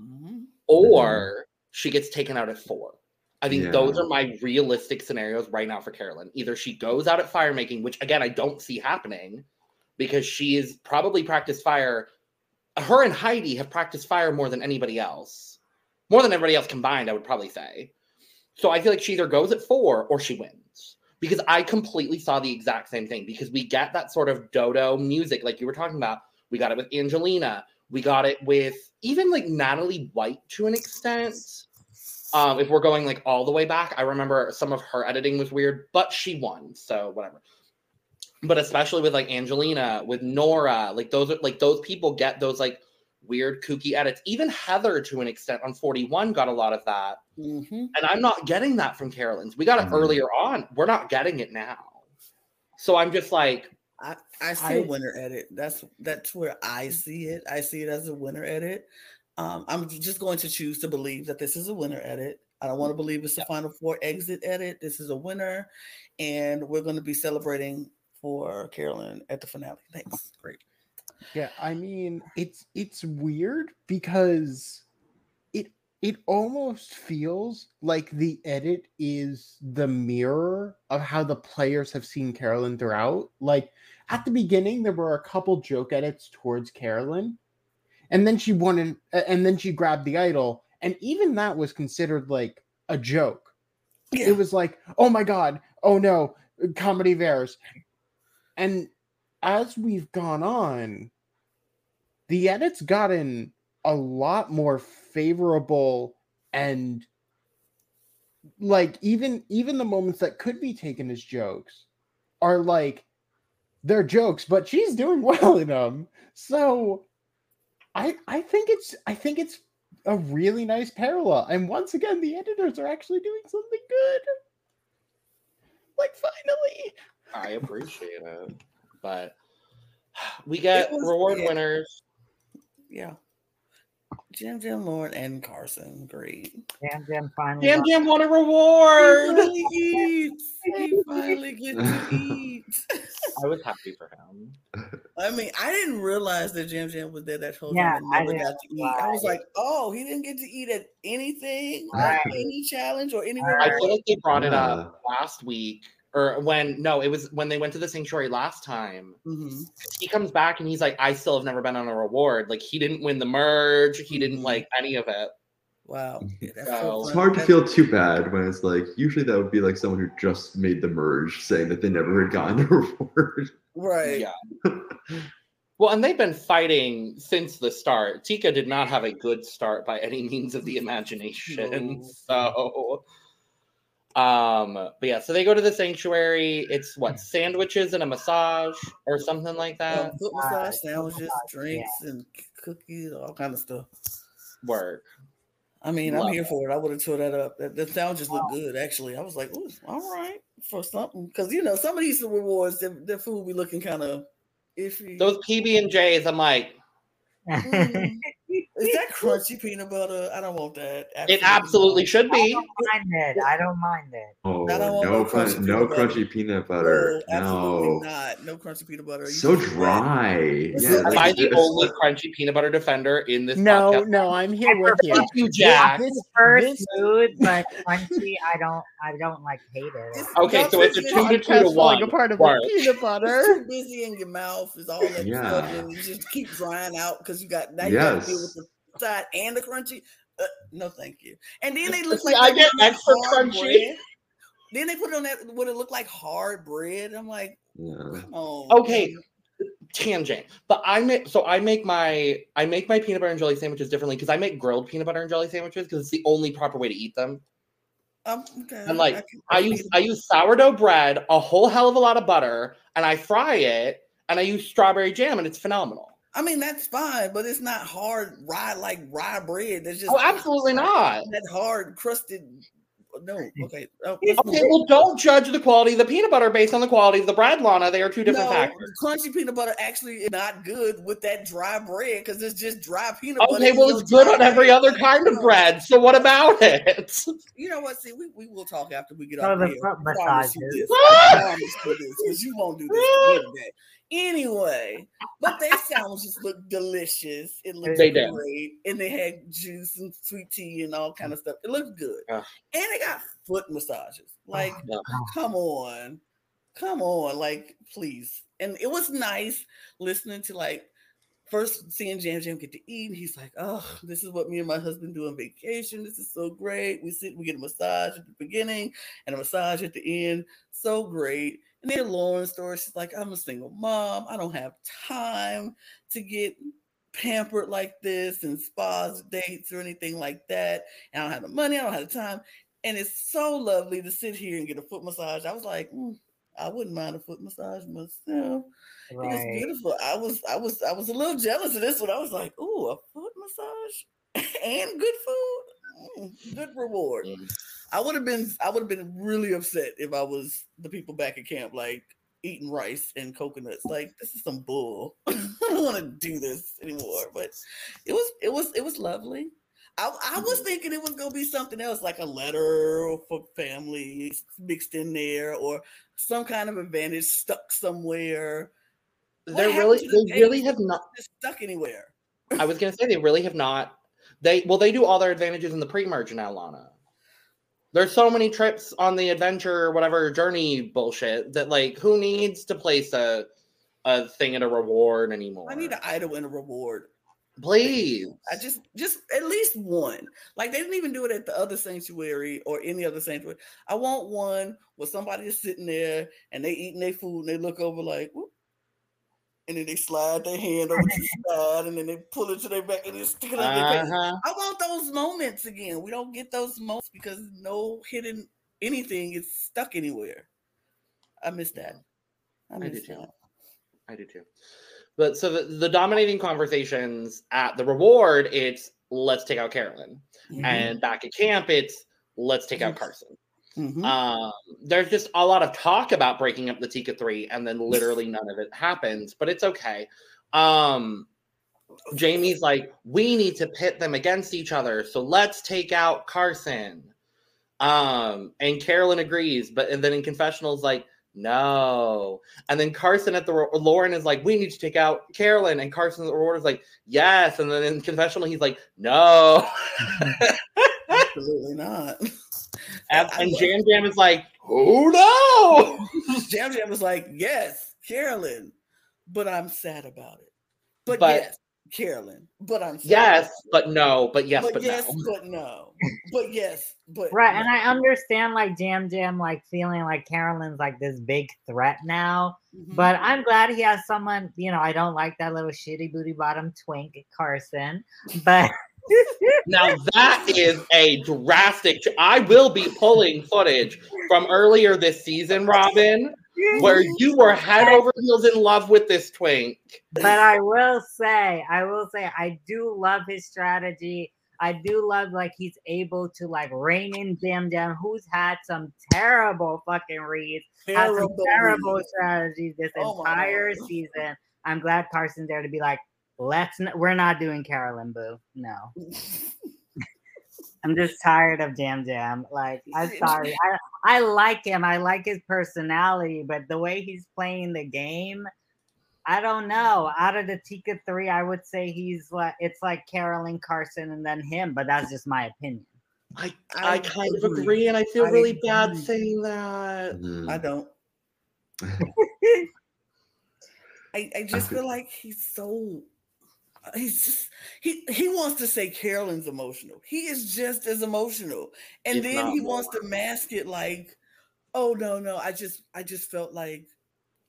S1: Mhm.
S2: or she gets taken out at four. I think those are my realistic scenarios right now for Carolyn. Either she goes out at fire making, which again I don't see happening because she is probably practiced fire. Her and Heidi have practiced fire more than anybody else, more than everybody else combined. I would probably say. So I feel like she either goes at four or she wins because I completely saw the exact same thing because we get that sort of dodo music like you were talking about. We got it with Angelina. We got it with even like Natalie White to an extent. Um, if we're going like all the way back, I remember some of her editing was weird, but she won, so whatever. But especially with like Angelina, with Noura, like those are like those people get those like weird kooky edits. Even Heather to an extent on 41 got a lot of that.
S1: Mhm.
S2: And I'm not getting that from Carolyn's. We got it
S4: Mhm.
S2: earlier on. We're not getting it now. So I'm just like,
S1: I, I see
S3: I-
S1: a winner edit. That's that's where I see it. I see it as a winner edit. Um, I'm just going to choose to believe that this is a winner edit. I don't want to believe it's the final four exit edit. This is a winner, and we're going to be celebrating for Carolyn at the finale. Thanks. Great.
S3: Yeah, I mean, it's it's weird because it it almost feels like the edit is the mirror of how the players have seen Carolyn throughout. Like at the beginning, there were a couple joke edits towards Carolyn, and then she wanted, and then she grabbed the idol, and even that was considered like a joke.
S1: Yeah.
S3: It was like, oh my god, oh no, comedy bears. And as we've gone on, the edit's gotten a lot more favorable and like even even the moments that could be taken as jokes are like they're jokes but she's doing well in them so i i think it's i think it's a really nice parallel and once again the editors are actually doing something good like finally
S2: I appreciate it. But we
S1: got
S2: reward
S1: yeah.
S2: winners.
S1: Yeah. Yam Yam Lauren and Carson. Great.
S5: Yam Yam finally.
S2: Yam
S5: got-
S2: Yam won a
S1: He
S2: reward.
S1: finally eats. He finally gets to eat.
S2: I was happy for him.
S1: I mean, I didn't realize that Yam Yam was there that whole
S5: Yeah,
S1: time and
S5: I
S1: never
S5: didn't
S1: got to eat. I was like, oh, he didn't get to eat at anything, like
S5: Right.
S1: any challenge or anywhere.
S2: I
S5: Right.
S2: feel like they brought it up uh. last week, or when no, it was when they went to the sanctuary last time.
S1: Mhm.
S2: He comes back and he's like, "I still have never been on a reward. Like he didn't win the merge. He didn't
S1: Mhm.
S2: like any of it."
S1: Wow.
S2: So-
S1: so
S4: It's hard to feel too bad when it's like usually that would be like someone who just made the merge saying that they never had gotten a reward.
S1: right.
S2: Yeah. Well, and they've been fighting since the start. Tika did not have a good start by any means of the imagination. So, um, but yeah, so they go to the sanctuary. It's what sandwiches and a massage or something like that.
S1: foot
S5: Uh,
S1: massage,
S5: foot
S1: sandwiches,
S5: massage,
S1: drinks, and cookies, all kind of stuff.
S2: Work.
S1: I mean,
S2: Love
S1: I'm here
S2: it.
S1: for it. I would have tore that up. That, the sandwiches look good, actually. I was like, Ooh, all right, for something. Because, you know, some of these rewards, their, their food be looking kind of iffy.
S2: Those PB and J's, I'm like,
S1: Mm. Is that crunchy peanut butter? I don't want that.
S2: It absolutely should be.
S5: I don't mind it. I don't mind it.
S4: Oh,
S1: I don't want
S4: no,
S1: no
S4: crun-
S1: crunchy
S4: no
S1: peanut butter.
S4: crunchy peanut butter.
S1: No, absolutely
S4: No.
S1: not. No crunchy peanut butter. You
S4: So dry.
S1: It's
S4: Yeah,
S1: so-
S2: Am
S4: like,
S2: I the
S4: it's-
S2: only crunchy peanut butter defender in this
S3: No,
S2: podcast?
S3: no, I'm here with you.
S2: Thank you, Jack.
S3: This,
S5: First
S3: this
S5: food, but crunchy. I don't. I don't like hate it.
S1: It's-
S2: Okay, so it's a two to two to
S3: podcast falling
S2: one.
S3: apart of
S2: Work.
S3: the peanut
S1: It's
S3: butter.
S1: too busy in your mouth. Is all that
S4: Yeah.
S1: you just keep drying out because you got now you got to deal with
S4: Yes.
S1: the side and the crunchy. Uh, no, thank you. And then they look
S2: See,
S1: like
S2: I get
S1: put on
S2: extra crunchy.
S1: bread. Then they put it on that what it looked like hard bread. I'm like,
S4: yeah.
S1: come on.
S2: Okay.
S1: man.
S2: tangent but i make so i make my i make my peanut butter and jelly sandwiches differently because i make grilled peanut butter and jelly sandwiches because it's the only proper way to eat them
S1: Um, okay.
S2: And, like,
S1: can-
S2: i
S1: can
S2: use i use sourdough bread a whole hell of a lot of butter and i fry it and i use strawberry jam and it's phenomenal
S1: I mean, that's fine, but it's not hard rye like rye bread. That's just
S2: oh absolutely not
S1: that hard crusted. No, okay. Oh,
S2: okay well don't judge the quality of the peanut butter based on the quality of the bread lana they are two different
S1: no,
S2: factors
S1: crunchy peanut butter actually is not good with that dry bread because it's just dry peanut butter.
S2: okay well it's good on every
S1: bread.
S2: other kind of bread so what about it
S1: You know what? See, we, we will talk after we get off
S5: the
S1: here.
S5: foot
S1: you this. I promise you this because you won't do this to me today. Anyway, but they sandwiches look delicious. It looked
S2: They did.
S1: great, and they had juice and sweet tea and all kind of stuff. It looked good,
S2: Ugh.
S1: and they got foot massages. Oh, like,
S2: Yeah.
S1: come on, come on, like please. And it was nice listening to like first seeing Yam Yam get to eat, and he's like, "Oh, this is what me and my husband do on vacation. This is so great. We sit, we get a massage at the beginning and a massage at the end. So great." And then Lauren's story, she's like, "I'm a single mom. I don't have time to get." pampered like this and spas dates or anything like that and i don't have the money i don't have the time and it's so lovely to sit here and get a foot massage i was like "Mm, i wouldn't mind a foot massage myself it was beautiful. I was I was I was a little jealous of this one. I was like, "Ooh, a foot massage and good food, Mm, good reward."
S2: Mm.
S1: I would have been I would have been really upset if I was the people back at camp, like eating rice and coconuts. Like this is some bull. I don't want to do this anymore. But it was it was it was lovely. I, I was
S2: Mm-hmm.
S1: thinking it was gonna be something else, like a letter for family mixed in there, or some kind of advantage stuck somewhere.
S2: They're really
S1: the
S2: they really have not
S1: stuck anywhere.
S2: I was gonna say they really have not. They well, they do all their advantages in the pre-merge now, Lana. There's so many trips on the adventure, or whatever journey bullshit that like who needs to place a a thing and a reward anymore?
S1: I need an idol and a reward.
S2: please.
S1: I just just at least one. Like they didn't even do it at the other sanctuary or any other sanctuary. I want one where somebody is sitting there and they eating their food and they look over like, "Whoop," and then they slide their hand over to the side and then they pull it to their back and they stick it on their face.
S2: Uh-huh.
S1: I want those moments again. We don't get those moments because no hidden anything is stuck anywhere. I miss that. I
S2: I do
S1: miss
S2: too. I do too. But so the, the dominating conversations at the reward, it's let's take out Carolyn.
S1: Mhm.
S2: And back at camp, it's let's take out. Carson.
S1: Mhm.
S2: Um, there's just a lot of talk about breaking up the Tika three, and then literally none of it happens, but it's okay. Um, Jaime's like, we need to pit them against each other, so let's take out Carson. Um, and Carolyn agrees, but and then in confessionals, like, no. And then Carson at the Lauren is like, we need to take out Carolyn, and Carson at the reward is like, yes. And then in confessional, he's like, no.
S1: Absolutely not.
S2: And, and
S1: love-
S2: Yam Yam is like, oh no.
S1: Yam Yam is like, yes, Carolyn, but I'm sad about it. But,
S2: But-
S1: yes, Carolyn, but I'm sad
S2: Yes, but no, but yes,
S1: but,
S2: but,
S1: yes,
S2: no.
S1: but no, but yes, but
S5: Right, and. I understand like Yam Yam like feeling like Carolyn's like this big threat now.
S1: Mhm.
S5: But I'm glad he has someone, you know, I don't like that little shitty booty bottom twink Carson. But
S2: Now that is a drastic. ch- I will be pulling footage from earlier this season, Robyn, where you were head over heels in love with this twink.
S5: but I will say, I will say, I do love his strategy. I do love like he's able to like rein in Yam Yam, who's had some terrible fucking reads, had some
S1: Terrible
S5: terrible
S1: read.
S5: strategies this
S1: Oh
S5: entire season. I'm glad Carson's there to be like, let's. N- we're not doing Carolyn Boo. No. I'm just tired of Yam Yam. Like, I'm sorry. I, I like him. I like his personality, but the way he's playing the game, I don't know. Out of the Tika three, I would say he's like it's like Carolyn Carson and then him, but that's just my opinion.
S2: I,
S1: I
S2: I kind of
S1: agree.
S2: agree, and I feel
S1: I
S2: really bad saying that.
S4: Mhm.
S1: I don't. I, I just
S4: feel-
S1: feel like he's so he's just he he wants to say Carolyn's emotional. He is just as emotional. And
S2: If
S1: then he
S2: more.
S1: wants to mask it like, oh no, no, I just I just felt like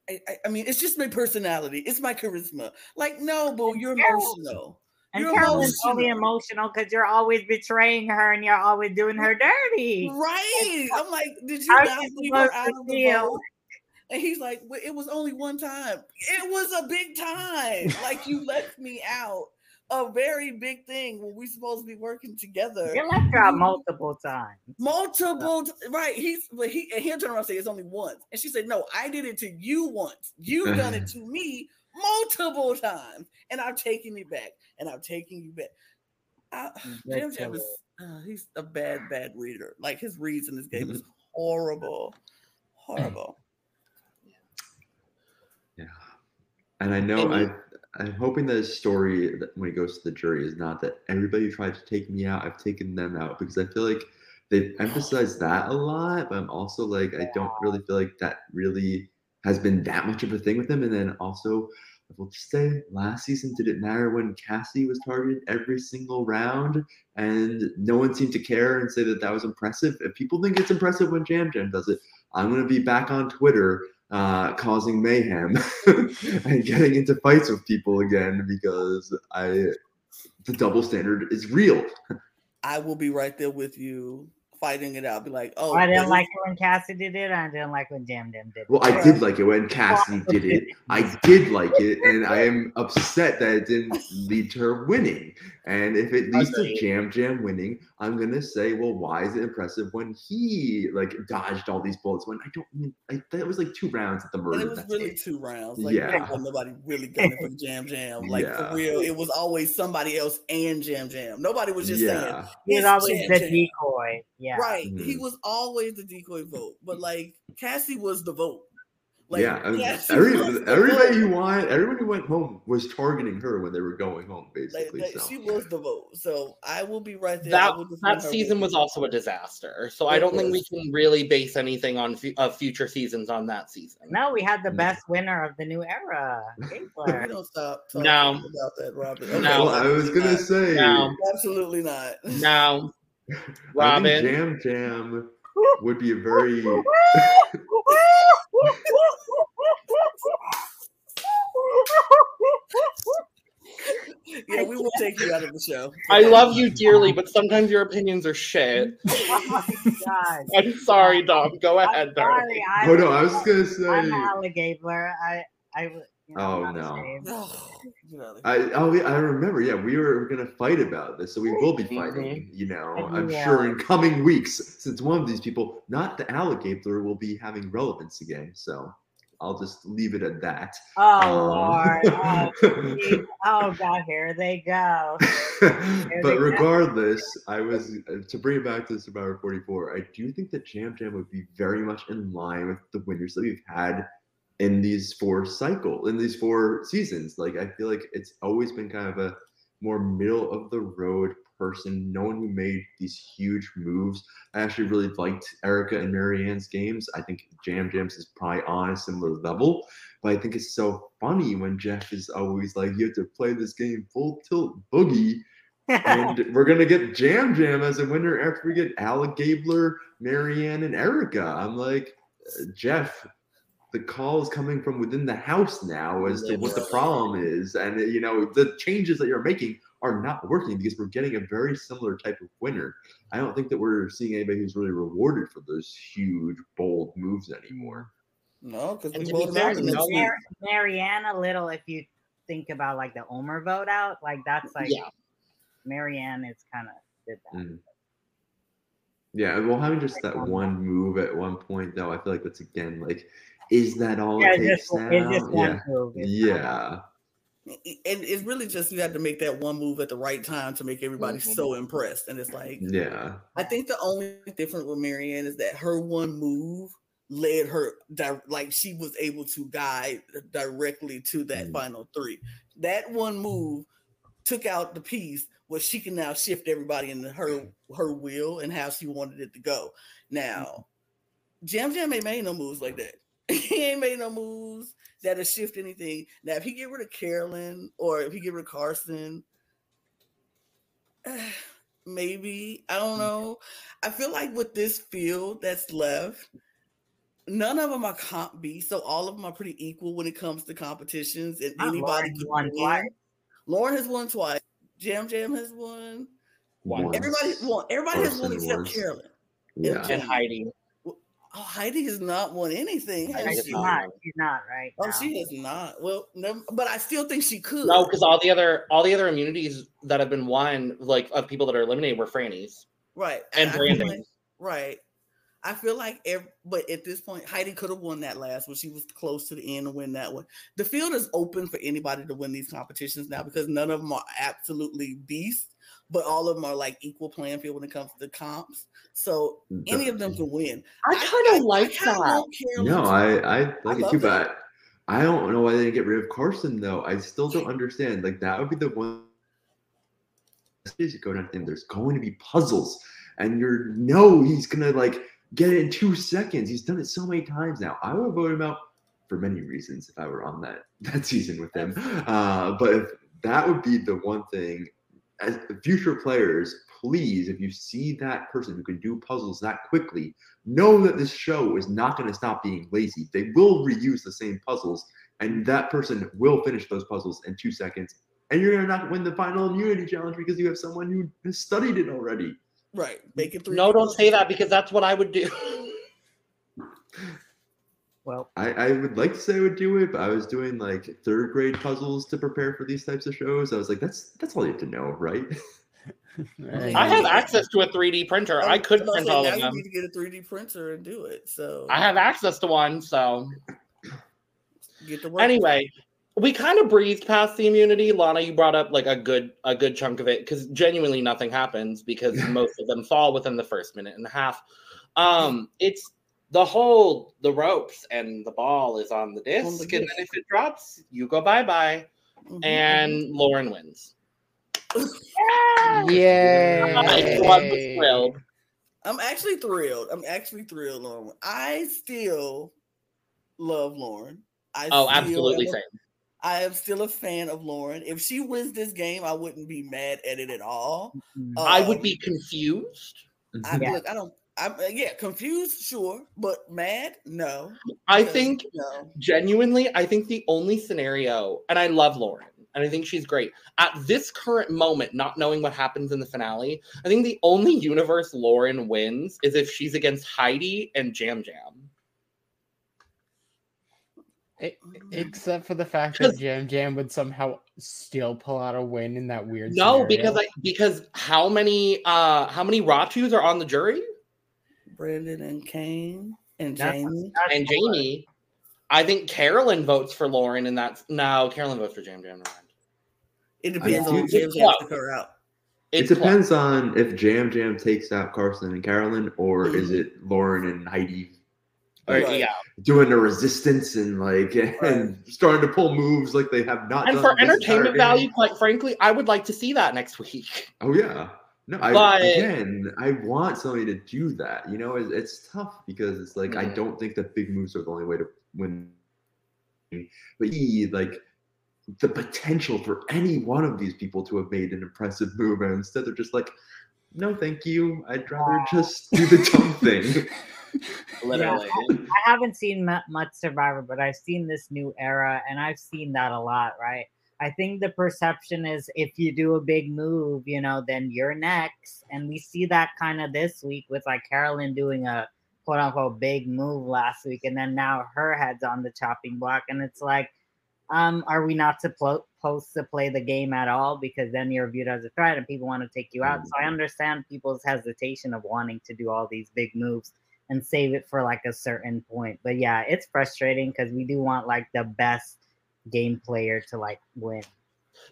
S1: I, I, I mean, it's just my personality. It's my charisma. Like, no, boo, you're
S5: Carol-
S1: emotional.
S5: And
S1: You're
S5: Carolyn's only
S1: emotional.
S5: emotional because you're always betraying her and you're always doing her dirty.
S1: Right. I'm like, did you
S5: How's
S1: not leave her out of the
S5: feel?
S1: And he's like, well, it was only one time. It was a big time. Like you left me out. A very big thing when we supposed to be working together.
S5: You left her out multiple times.
S1: Multiple, right? He's but he and he'll turn around and say it's only once, and she said, "No, I did it to you once. You've done it to me multiple times, and i am taking you back, and i am taking you back." I, Yam Yam is uh, he's a bad, bad reader. Like his reads in this game is horrible, horrible.
S4: Yeah, and I know
S2: And
S4: I.
S2: you-
S4: I'm hoping that his story when he goes to the jury is not that everybody tried to take me out, I've taken them out because I feel like they've emphasized that a lot, but I'm also like I don't really feel like that really has been that much of a thing with him. And then also, I will just say, last season did it matter when Cassie was targeted every single round, and no one seemed to care and say that that was impressive. If people think it's impressive when Yam Yam does it, I'm gonna be back on Twitter uh, causing mayhem and getting into fights with people again because I the double standard is real.
S1: I will be right there with you, fighting it out. Be like, oh,
S5: I didn't like it when Cassie did it. I didn't like when Yam Yam did it.
S4: Well, I did like it when Cassie did it. I did like it, and I am upset that it didn't lead to her winning. And if it leads to Yam Yam winning, I'm gonna say, well, why is it impressive when he like dodged all these bullets? When I don't, I mean, I, that was like two rounds at the
S1: And
S4: murder.
S1: it was
S4: that's
S1: really
S4: it.
S1: two rounds. Like,
S4: Yeah.
S1: yeah. nobody really gunning for Yam Yam. Like,
S4: Yeah.
S1: for real, it was always somebody else and Yam Yam. Nobody was just saying,
S4: yeah.
S5: He was
S1: it's
S5: always
S1: Yam
S5: the
S1: Yam.
S5: decoy. Yeah.
S1: Right. He
S4: Mhm.
S1: was always the decoy vote. But, like, Cassie was the vote. Like,
S4: yeah, I mean,
S1: Cassie
S4: every, everybody
S1: vote.
S4: who wanted, everyone who went home was targeting her when they were going home, basically.
S1: like,
S4: so.
S1: she was the vote. So I will be right there.
S2: That that season was also a disaster. So I don't think we can really base anything on fu- of future seasons on that season.
S5: No, we had the
S4: Mm.
S5: best winner of the new era,
S1: We don't stop talking
S2: No.
S1: about that, Robyn.
S2: No.
S4: well, I was gonna
S1: not.
S4: say,
S2: No.
S1: Absolutely not.
S2: Now,
S4: I think
S2: Robyn.
S4: Yam Yam would be a very
S1: Yeah, we will take you out of the show.
S2: I love you dearly, but sometimes your opinions are shit.
S5: oh my god.
S2: I'm sorry, Dom. Go
S5: I'm
S2: ahead, darling.
S5: sorry. I'm,
S4: Oh no, I was just gonna say.
S5: I'm alligator. I, I, you know,
S4: Oh, no.
S5: not ashamed.
S1: Get out of here.
S4: I oh yeah, I remember. Yeah, we were gonna fight about this, so we will be fighting. You know, I'm
S5: we
S4: sure in coming weeks, since one of these people, not the alligator, will be having relevance again. So I'll just leave it at that.
S5: Oh
S4: Um,
S5: lord. Oh, oh god, here they go.
S4: but
S5: go.
S4: regardless, I was uh, to bring it back to Survivor 44. I do think that Yam Yam would be very much in line with the winners that we've had in these four cycle in these four seasons. Like I feel like it's always been kind of a more middle of the road person, no one who made these huge moves. I actually really liked Erika and Maryanne's games. I think Yam Yams is probably on a similar level, but I think it's so funny when Jeff is always like, "You have to play this game full tilt boogie." and we're gonna get Yam Yam as a winner after we get Alec Gabler, Maryanne, and Erika. I'm like, uh, Jeff, the call is coming from within the house now as to what the problem is, and you know the changes that you're making are not working because we're getting a very similar type of winner. I don't think that we're seeing anybody who's really rewarded for those huge, bold moves anymore.
S1: No, because
S2: And
S1: we
S2: to be
S1: voted
S2: fair,
S1: out the
S2: no
S1: next
S2: one-
S1: week.
S5: Mar- Maryanne a little if you think about like the Omar vote out, like that's like
S2: Yeah.
S5: Maryanne is kind of did that.
S4: Mm. Yeah, well, having just that one move at one point, though, I feel like that's again like, is that all
S5: Yeah,
S4: it takes
S5: just,
S4: now?
S5: it's just
S4: yeah,
S5: move. It's
S4: yeah.
S1: and it's really just you have to make that one move at the right time to make everybody
S2: Mhm.
S1: so impressed. And it's like
S4: Yeah.
S1: I think the only difference with Maryanne is that her one move led her di- like she was able to guide directly to that
S4: Mm.
S1: final three. That one move took out the piece where she can now shift everybody into her her will and how she wanted it to go. Now, Yam Yam ain't made no moves like that. he ain't made no moves that'll shift anything. Now, if he get rid of Carolyn or if he get rid of Carson, maybe I don't know. I feel like with this field that's left, none of them are comp B, so all of them are pretty equal when it comes to competitions, uh, and
S5: Not
S1: anybody
S5: Lauren won
S1: win.
S5: twice.
S1: Lauren has won twice. Yam Yam has won.
S2: Once.
S1: Everybody won. Everybody has won except
S4: was.
S1: Carolyn.
S4: Yeah.
S2: And Heidi.
S1: Oh, Heidi has not won anything. Has
S5: She's
S1: she?
S2: not.
S5: not. She's not right.
S1: Oh,
S5: now.
S1: she is not. Well, never, but I still think she could.
S2: No, because all the other all the other immunities that have been won, like of people that are eliminated, were Frannie's
S1: right.
S2: and
S1: I
S2: Brandon.
S1: like- right. I feel like, ev- but at this point, Heidi could have won that last one. She was close to the end to win that one. The field is open for anybody to win these competitions now because none of them are absolutely beasts, but all of them are like equal playing field when it comes to the comps. So any of them can win.
S2: I kind of like
S1: kinda
S2: that.
S1: want Carolyn
S4: No, I, I like it too,
S1: it.
S4: but I don't know why they didn't get rid of Carson though. I still don't understand. Like that would be the one is go down and there's going to be puzzles, and you know he's gonna like get it in two seconds. He's done it so many times now. I would vote him out for many reasons if I were on that that season with him. Uh, but if that would be the one thing as future players, please, if you see that person who can do puzzles that quickly, know that this show is not going to stop being lazy. They will reuse the same puzzles, and that person will finish those puzzles in two seconds. And you're going to not win the final immunity challenge because you have someone who has studied it already.
S1: right. Make it three.
S2: No, don't say that because that's what I would do.
S5: Well,
S4: I, I would like to say I would do it, but I was doing like third grade puzzles to prepare for these types of shows. I was like, that's that's all you have to know, right?
S2: I have access to a 3D printer. I could
S1: I'm
S2: print
S1: say,
S2: all
S1: now
S2: of
S1: you
S2: them.
S1: need to get a 3D printer and do it. So
S2: I have access to one, so
S1: get to work.
S2: anyway, we kind of breezed past the immunity. Lana, you brought up like a good a good chunk of it because genuinely nothing happens because most of them fall within the first minute and a half. Um, it's the hold, the ropes and the ball is on the disc,
S1: On the
S2: and then if it drops, you go bye bye,
S1: Mhm.
S2: and Lauren wins.
S3: Yay!
S2: I was thrilled.
S1: I'm actually thrilled. I'm actually thrilled, Lauren. I still love Lauren. I
S2: Oh, absolutely
S1: am a-
S2: same.
S1: I am still a fan of Lauren. If she wins this game, I wouldn't be mad at it at all.
S5: mm,
S2: I would
S1: Um,
S2: be confused.
S1: I
S5: Yeah.
S1: look. I don't. I'm uh, yeah, confused, sure, but mad, no.
S2: I
S1: because,
S2: think
S1: no.
S2: genuinely, I think the only scenario, and I love Lauren, and I think she's great. At this current moment, not knowing what happens in the finale, I think the only universe Lauren wins is if she's against Heidi and Yam Yam.
S3: E- Except for the fact that Yam Yam would somehow still pull out a win in that weird.
S2: No,
S3: scenario.
S2: because I because how many uh how many Ratus are on the jury?
S1: Brandon and Kane and
S5: That's-
S1: Jaime.
S5: that's
S2: And
S5: cool.
S2: Jaime. I think Carolyn votes for Lauren, and that's no, Carolyn votes for Yam Yam.
S1: It depends
S4: I
S1: on
S4: do-
S1: Jim
S2: Yeah.
S1: took her out.
S4: It
S2: It's close.
S4: depends on if Jam Jam takes out Carson and Carolyn, or is
S1: Mhm.
S4: it Lauren and Heidi
S2: Or-
S1: Right.
S2: Yeah,
S4: doing the resistance and like and starting to pull moves like they have not.
S2: and
S4: done
S2: for entertainment value, quite frankly, I would like to see that next week.
S4: Oh yeah. No, I
S2: But-
S4: again, I want somebody to do that. You know, it's, it's tough because it's like I
S2: Mhm.
S4: don't think that big moves are the only way to win. But he like the potential for any one of these people to have made an impressive move, and instead they're just like, "No, thank you. I'd rather just do the dumb thing."
S2: Literally.
S5: I haven't seen much Survivor, but I've seen this new era, and I've seen that a lot, right? I think the perception is if you do a big move, you know, then you're next, and we see that kind of this week with like Carolyn doing a quote unquote big move last week, and then now her head's on the chopping block, and it's like, um, are we not supposed to play the game at all? Because then you're viewed as a threat, and people want to take you out. So I understand people's hesitation of wanting to do all these big moves and save it for like a certain point. But yeah, it's frustrating because we do want like the best game player to like win.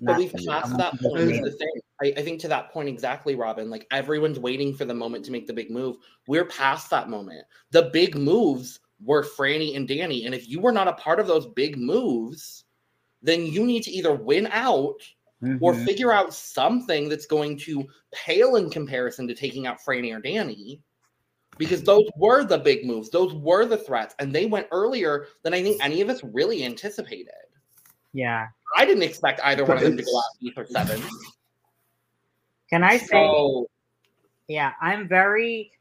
S2: But we've passed that point. the thing. I, I think to that point exactly, Robyn. Like everyone's waiting for the moment to make the big move. We're past that moment. The big moves were Frannie and Danny, and if you were not a part of those big moves, then you need to either win out or
S5: Mhm.
S2: figure out something that's going to pale in comparison to taking out Frannie or Danny. Because those were the big moves, those were the threats, and they went earlier than I think any of us really anticipated.
S5: Yeah.
S2: I didn't expect either one of them to go
S4: But
S2: out eight or seven.
S5: Can I say
S2: So
S5: Yeah, I'm very.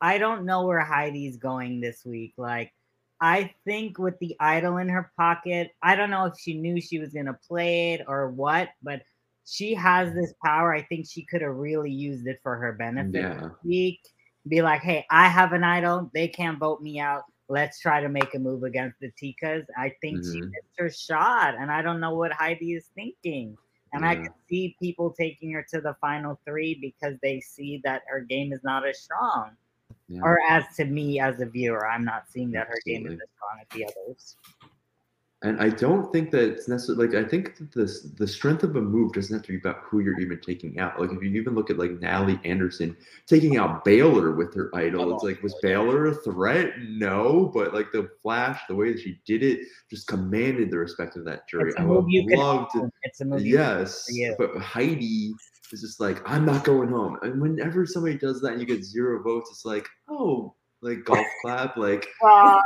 S5: I don't know where Heidi's going this week. Like, I think with the idol in her pocket, I don't know if she knew she was going to play it or what, but she has this power. I think she could have really used it for her benefit
S4: Yeah.
S5: this week. Be like, hey, I have an idol. They can't vote me out. Let's try to make a move against the Tikas. I think she
S4: Mhm.
S5: missed her shot, and I don't know what Heidi is thinking. And I can see people taking her to the final three because they see that her game is not as strong.
S4: Yeah.
S5: Or as to me as a viewer, I'm not seeing that her game is as strong as the others.
S4: And I don't think that it's necessarily like I think that this the strength of a move doesn't have to be about who you're even taking out. Like if you even look at like Natalie Anderson taking out Baylor with her idol, oh, it's like was Baylor a threat? No, but like the flash, the way that she did it, just commanded the respect of that jury. I would love to.
S5: It's a movie. you can own
S4: Yes, but Heidi is just like, I'm not going home. And whenever somebody does that and you get zero votes, it's like, oh, like golf clap, like, oh,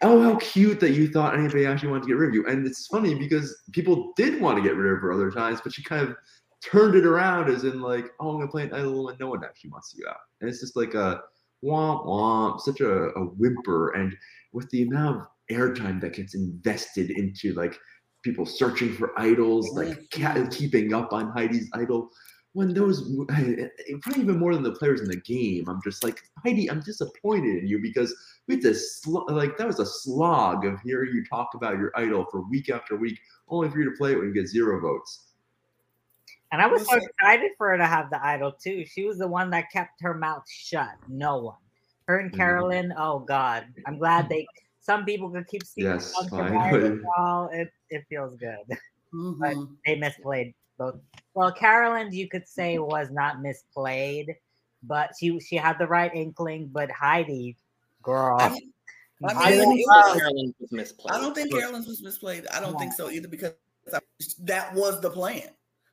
S4: how cute that you thought anybody actually wanted to get rid of you. And it's funny because people did want to get rid of her other times, but she kind of turned it around as in like, oh, I'm gonna play an idol when no one actually wants you out. And it's just like a womp womp, such a, a whimper. And with the amount of airtime that gets invested into like people searching for idols, like ca- mm-hmm. keeping up on Heidi's idol. When those, probably even more than the players in the game, I'm just like Heidi. I'm disappointed in you because we had to sl- like that was a slog of hearing you talk about your idol for week after week, only for you to play it when you get zero votes.
S5: and I was so excited for her to have the idol too. She was the one that kept her mouth shut. No one. Her and
S4: Mhm.
S5: Carolyn. Oh God, I'm glad they. Some people could keep speaking
S4: Yes,
S5: on
S4: finally.
S5: Survivor. Well, It it feels good.
S1: Mhm.
S5: they misplayed both. Well, Carolyn, you could say was not misplayed, but she she had the right inkling. But Heidi, girl,
S1: I mean, I
S2: I don't
S1: it
S2: think Carolyn was misplayed.
S1: I don't think Carolyn's was misplayed. I don't think so either because that was the plan.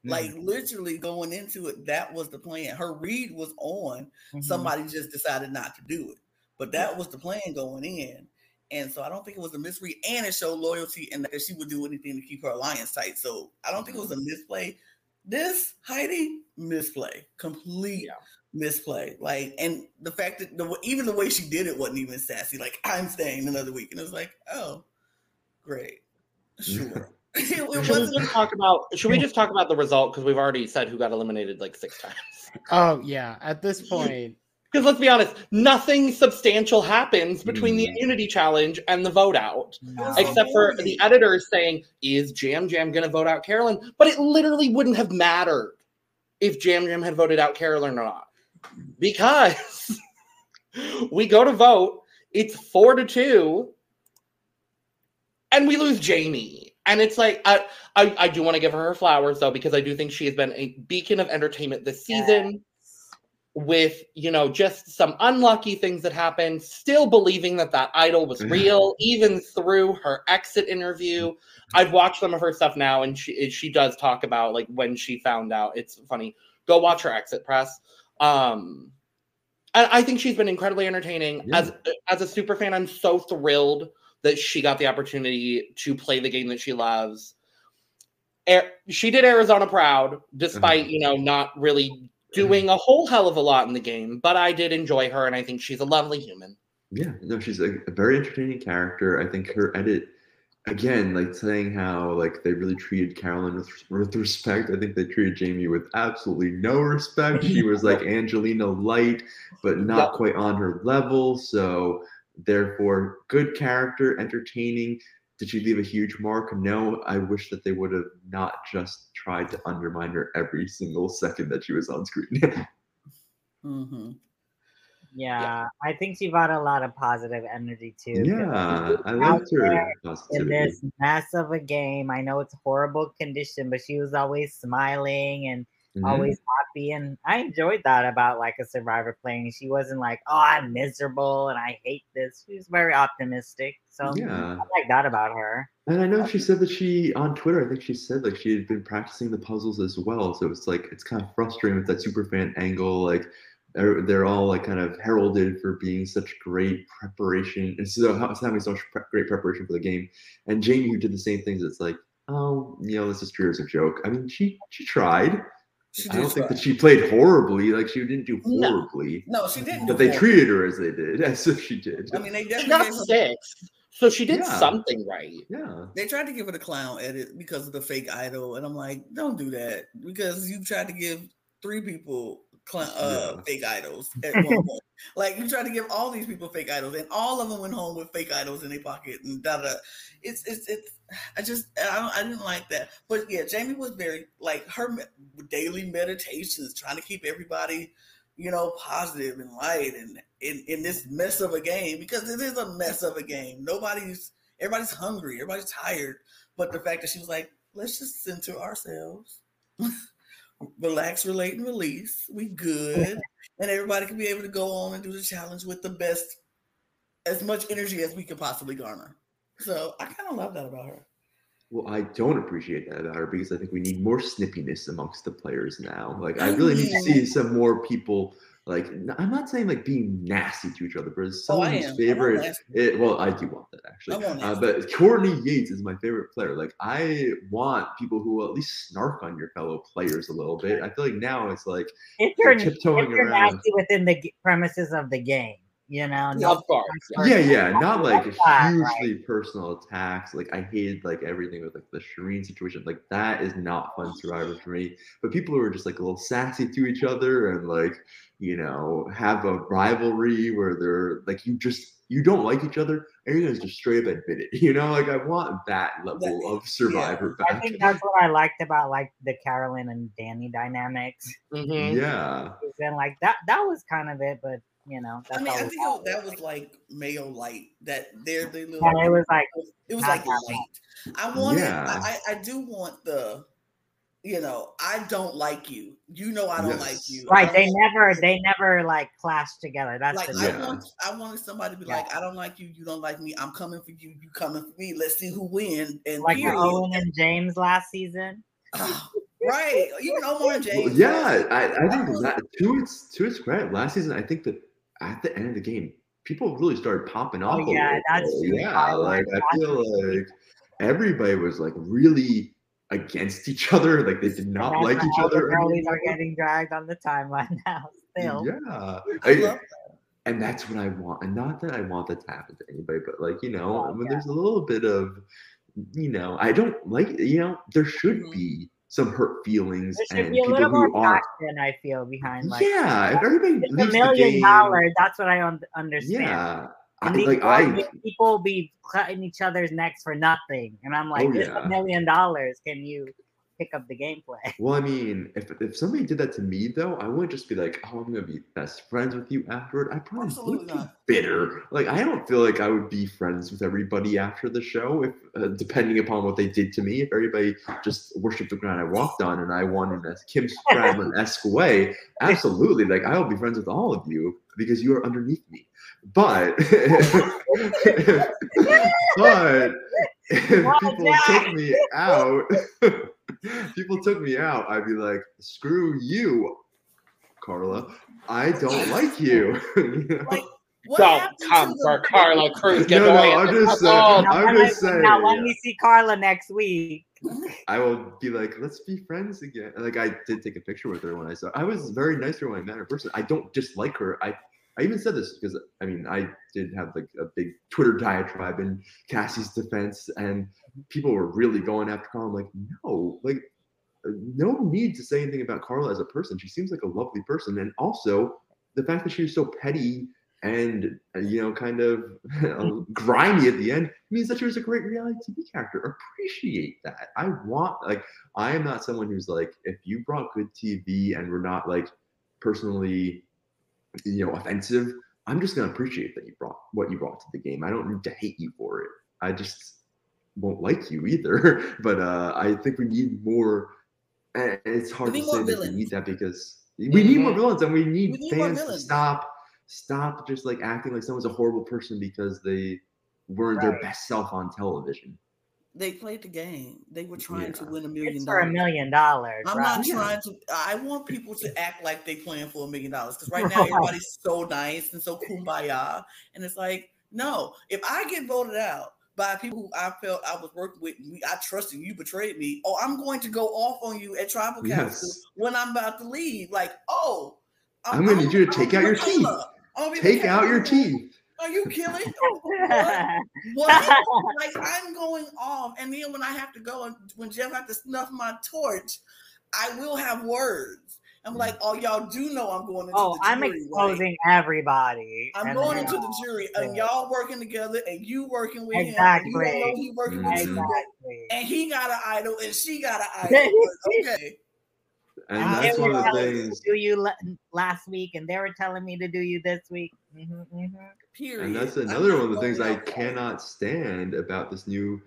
S1: Like literally going into it, that was the plan. Her read was on.
S5: Mhm.
S1: Somebody just decided not to do it, but that was the plan going in. And so I don't think it was a misread, and it showed loyalty and that she would do anything to keep her alliance tight. So I don't think it was a mm-hmm. misplay. This Heidi misplay, complete
S2: Yeah.
S1: misplay. Like, and the fact that the even the way she did it wasn't even sassy. Like, I'm staying another week, and it was like, oh, great, sure. Mm-hmm. it, it
S2: Should we just talk about? Should we just talk about the result because we've already said who got eliminated like six times?
S3: Oh yeah, at this point,
S2: Because let's be honest, nothing substantial happens between the
S4: Mm.
S2: immunity challenge and the vote out,
S5: No.
S2: except for the editors saying, "Is Yam Yam going to vote out Carolyn?" But it literally wouldn't have mattered if Yam Yam had voted out Carolyn or not, because we go to vote, it's four to two, and we lose Jaime. And it's like I, I, I do want to give her her flowers though because I do think she has been a beacon of entertainment this season with you know just some unlucky things that happened still believing that that idol was mm-hmm. real even through her exit interview. Mm-hmm. I've watched some of her stuff now and she she does talk about like when she found out. It's funny. Go watch her exit press. Um and i think she's been incredibly entertaining.
S4: Yeah.
S2: as as a super fan i'm so thrilled that she got the opportunity to play the game that she loves. She did arizona proud despite mm-hmm. you know not really doing a whole hell of a lot in the game, but I did enjoy her, and I think she's a lovely human.
S4: Yeah, no, she's a, a very entertaining character. I think her edit, again, like saying how like they really treated Carolyn with, with respect. I think they treated Jaime with absolutely no respect. She was like Angelina light, but not
S2: Yep.
S4: quite on her level. So therefore, good character, entertaining. Did she leave a huge mark? No. I wish that they would have not just tried to undermine her every single second that she was on screen.
S1: mm-hmm.
S5: Yeah, I think she brought a lot of positive energy too.
S4: Yeah, I
S5: out
S4: liked her
S5: in this mess of a game. I know it's horrible condition, but she was always smiling and
S4: Mhm.
S5: always happy, and I enjoyed that about like a survivor playing. She wasn't like, "Oh, I'm miserable and I hate this." She was very optimistic, so
S4: Yeah.
S5: I like that about her.
S4: And I know she said that she on Twitter, I think she said like she had been practicing the puzzles as well. So it's like it's kind of frustrating with that superfan angle. Like they're, they're all like kind of heralded for being such great preparation and so having so much pre- great preparation for the game. And Jaime, who did the same things, it's like, oh, you know, this is true as a joke. I mean, she she tried.
S1: She
S4: I don't think that she played horribly. Like she didn't do horribly,
S1: No, she didn't.
S4: but they
S1: horrible.
S4: treated her as they did, as if she did.
S1: I mean, they
S2: She
S1: definitely
S2: got
S1: her,
S2: six, so she did
S4: Yeah.
S2: something right.
S4: yeah.
S1: they tried to give her the clown edit because of the fake idol, and I'm like, don't do that because you tried to give three people clown uh,
S4: Yeah.
S1: fake idols at one point. Like you try to give all these people fake idols, and all of them went home with fake idols in their pocket and da da. It's it's it's. I just I don't I didn't like that, but yeah, Jaime was very like her me- daily meditations, trying to keep everybody, you know, positive and light, and in in this mess of a game because it is a mess of a game. Nobody's everybody's hungry, everybody's tired, but the fact that she was like, let's just center ourselves. Relax, relate, and release. We good. and everybody can be able to go on and do the challenge with the best, as much energy as we can possibly garner. So I kind of love that about her.
S4: Well, I don't appreciate that about her because I think we need more snippiness amongst the players now. Like, I
S1: I
S4: really need to see some more people. Like, I'm not saying like being nasty to each other, but as
S1: Oh, I
S4: someone
S1: am. I
S4: who's
S1: want
S4: favorite, it, well, I do want that actually.
S1: Want
S4: Uh, but Courtney Yates is my favorite player. Like, I want people who will at least snark on your fellow players a little bit. I feel like now it's like
S5: If you're
S4: They're
S5: if
S4: tiptoeing
S5: you're
S4: around.
S5: nasty within the g- premises of the game, you know, no
S2: Of course, yeah.
S4: Yeah, yeah, not like
S5: love that, right?
S4: hugely personal attacks. Like I hated like everything with like the Shireen situation. Like that is not fun Survivor for me. But people who are just like a little sassy to each other and like you know have a rivalry where they're like you just you don't like each other and you're gonna just straight up admit it. You know, like I want that level of Survivor
S5: I
S4: back.
S5: think that's what I liked about like the Carolyn and Danny dynamics.
S2: Mhm.
S4: Yeah,
S5: And like that that was kind of it, but you know, that's
S1: I mean, I
S5: we
S1: think it, that was like Mayo Light. That they're the little.
S5: Yeah, it was like
S1: it was like
S5: that
S1: light. I wanted.
S4: Yeah.
S1: I, I I do want the. You know, I don't like you. You know, I don't
S4: Yes.
S1: like you.
S5: right. They
S1: want-
S5: never they never like clash together. That's
S1: like
S5: the
S1: I
S4: Yeah.
S1: want I wanted somebody to be
S5: Yeah.
S1: like, I don't like you, you don't like me, I'm coming for you, you coming for me. Let's see who win. And
S5: like the
S1: period.
S5: Owen and James last season.
S1: Right. Even Omar and
S4: Well,
S1: James.
S4: yeah. I, I think
S1: was-
S4: that to its to its credit, last season I think that at the end of the game, people really started popping off.
S5: Oh, yeah, that's true.
S4: Yeah,
S5: I
S4: like I feel like everybody was like really against each other. Like they did not like each other.
S5: The girlies are getting dragged on the timeline now. Still,
S4: Yeah.
S1: I
S4: and that's what I want. And not that I want that to happen to anybody, but like, you know,
S5: Oh,
S4: when
S5: yeah.
S4: there's a little bit of, you know, I don't like, you know, there should
S1: Mhm.
S4: be some hurt feelings and
S5: a
S4: people who are.
S5: passion. I feel behind like
S4: yeah, if everybody
S5: a
S4: leaves the
S5: million
S4: game,
S5: dollars. That's what I un- understand.
S4: yeah, I,
S5: And
S4: like I,
S5: people be cutting each other's necks for nothing, and I'm like,
S4: Oh, yeah.
S5: a million dollars. Can you pick up the gameplay?"
S4: well, I mean, if if somebody did that to me though, I wouldn't just be like, oh, I'm gonna be best friends with you afterward. I probably
S1: Absolutely
S4: would be bitter. Like I don't feel like I would be friends with everybody after the show, if uh, depending upon what they did to me. If everybody just worshipped the ground I walked on and I won in a Kim Spradlin esque way, absolutely. Like I will be friends with all of you because you are underneath me. But but if people
S5: Jack.
S4: took me out, people took me out, I'd be like, screw you, Karla. I don't like you. You?
S1: Like, what
S2: Don't come for Karla Cruz. Get
S4: No, no,
S2: away.
S4: I'm just saying-
S2: Oh,
S5: now,
S4: I'm just saying,
S5: now when
S4: yeah.
S5: we see Karla next week,
S4: I will be like, let's be friends again. Like I did take a picture with her when I saw. I was very nice to her when I met her in person. I don't dislike her. I I even said this because I mean I did have like a big Twitter diatribe in Cassie's defense, and people were really going after Karla. I'm like, no, like uh, no need to say anything about Karla as a person. She seems like a lovely person, and also the fact that she was so petty and uh, you know kind of grimy at the end means that she was a great reality TV character. Appreciate that. I want like I am not someone who's like if you brought good TV and we're not like personally you know, offensive, I'm just gonna appreciate that you brought what you brought to the game. I don't need to hate you for it. I just won't like you either. but uh, I think we need more. And it's hard to say that we need that because we need more villains, and we need,
S1: We need
S4: fans to stop stop just like acting like someone's a horrible person because they weren't their best self on television.
S1: They played the game. They were trying to win a million
S5: It's for a million dollars.
S1: I'm
S5: right?
S1: not
S4: Yeah.
S1: trying to. I want people to act like they playing for a million dollars because right now everybody's so nice and so kumbaya, and it's like, no. If I get voted out by people who I felt I was working with, me, I trusted you, betrayed me. Oh, I'm going to go off on you at tribal council
S4: Yes.
S1: when I'm about to leave. Like, oh,
S4: I'm gonna need you to
S1: I'm
S4: take
S1: gonna
S4: out your teeth.
S1: I'm gonna be
S4: Take out your teeth.
S1: Are you killing? What? like I'm going off, and then when I have to go and when Jeff have to snuff my torch, I will have words. I'm like, oh, y'all do know I'm going into
S5: oh,
S1: the
S5: I'm
S1: jury, right?
S5: exposing everybody.
S1: I'm going into the jury, and y'all working together, and you working with him. and
S5: Exactly.
S1: You know he working with you.
S5: Exactly.
S1: and he got an idol, and she got an idol. Okay,
S4: And
S5: Uh,
S4: that's
S5: they
S4: one
S5: were
S4: of the
S5: telling me
S4: things.
S5: to do you last week, and they were telling me to do you this week. hmm hmm
S1: period.
S4: And that's another one of the things I
S1: out for it.
S4: cannot stand about this new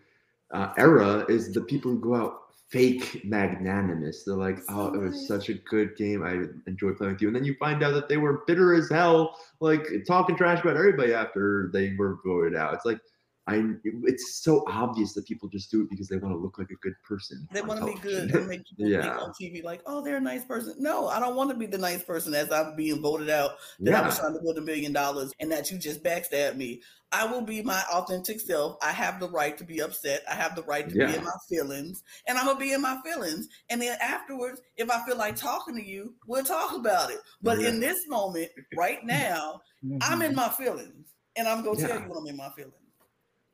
S4: uh, era is the people who go out fake magnanimous. They're like, "Oh, it was such a good game. I enjoyed playing with you," and then you find out that they were bitter as hell, like talking trash about everybody after they were voted out. It's like, I. It's so obvious that people just do it because they want to look like a good person.
S1: They want to be good
S4: television.
S1: and make people
S4: Yeah.
S1: think on TV like, oh, they're a nice person. No, I don't want to be the nice person as I'm being voted out that I was trying to win a million dollars and that you just backstabbed me. I will be my authentic self. I have the right to be upset. I have the right to be in my feelings, and I'm gonna be in my feelings. And then afterwards, if I feel like talking to you, we'll talk about it. But in this moment, right now, I'm in mm-hmm. my feelings, and I'm gonna tell you when I'm in my feelings.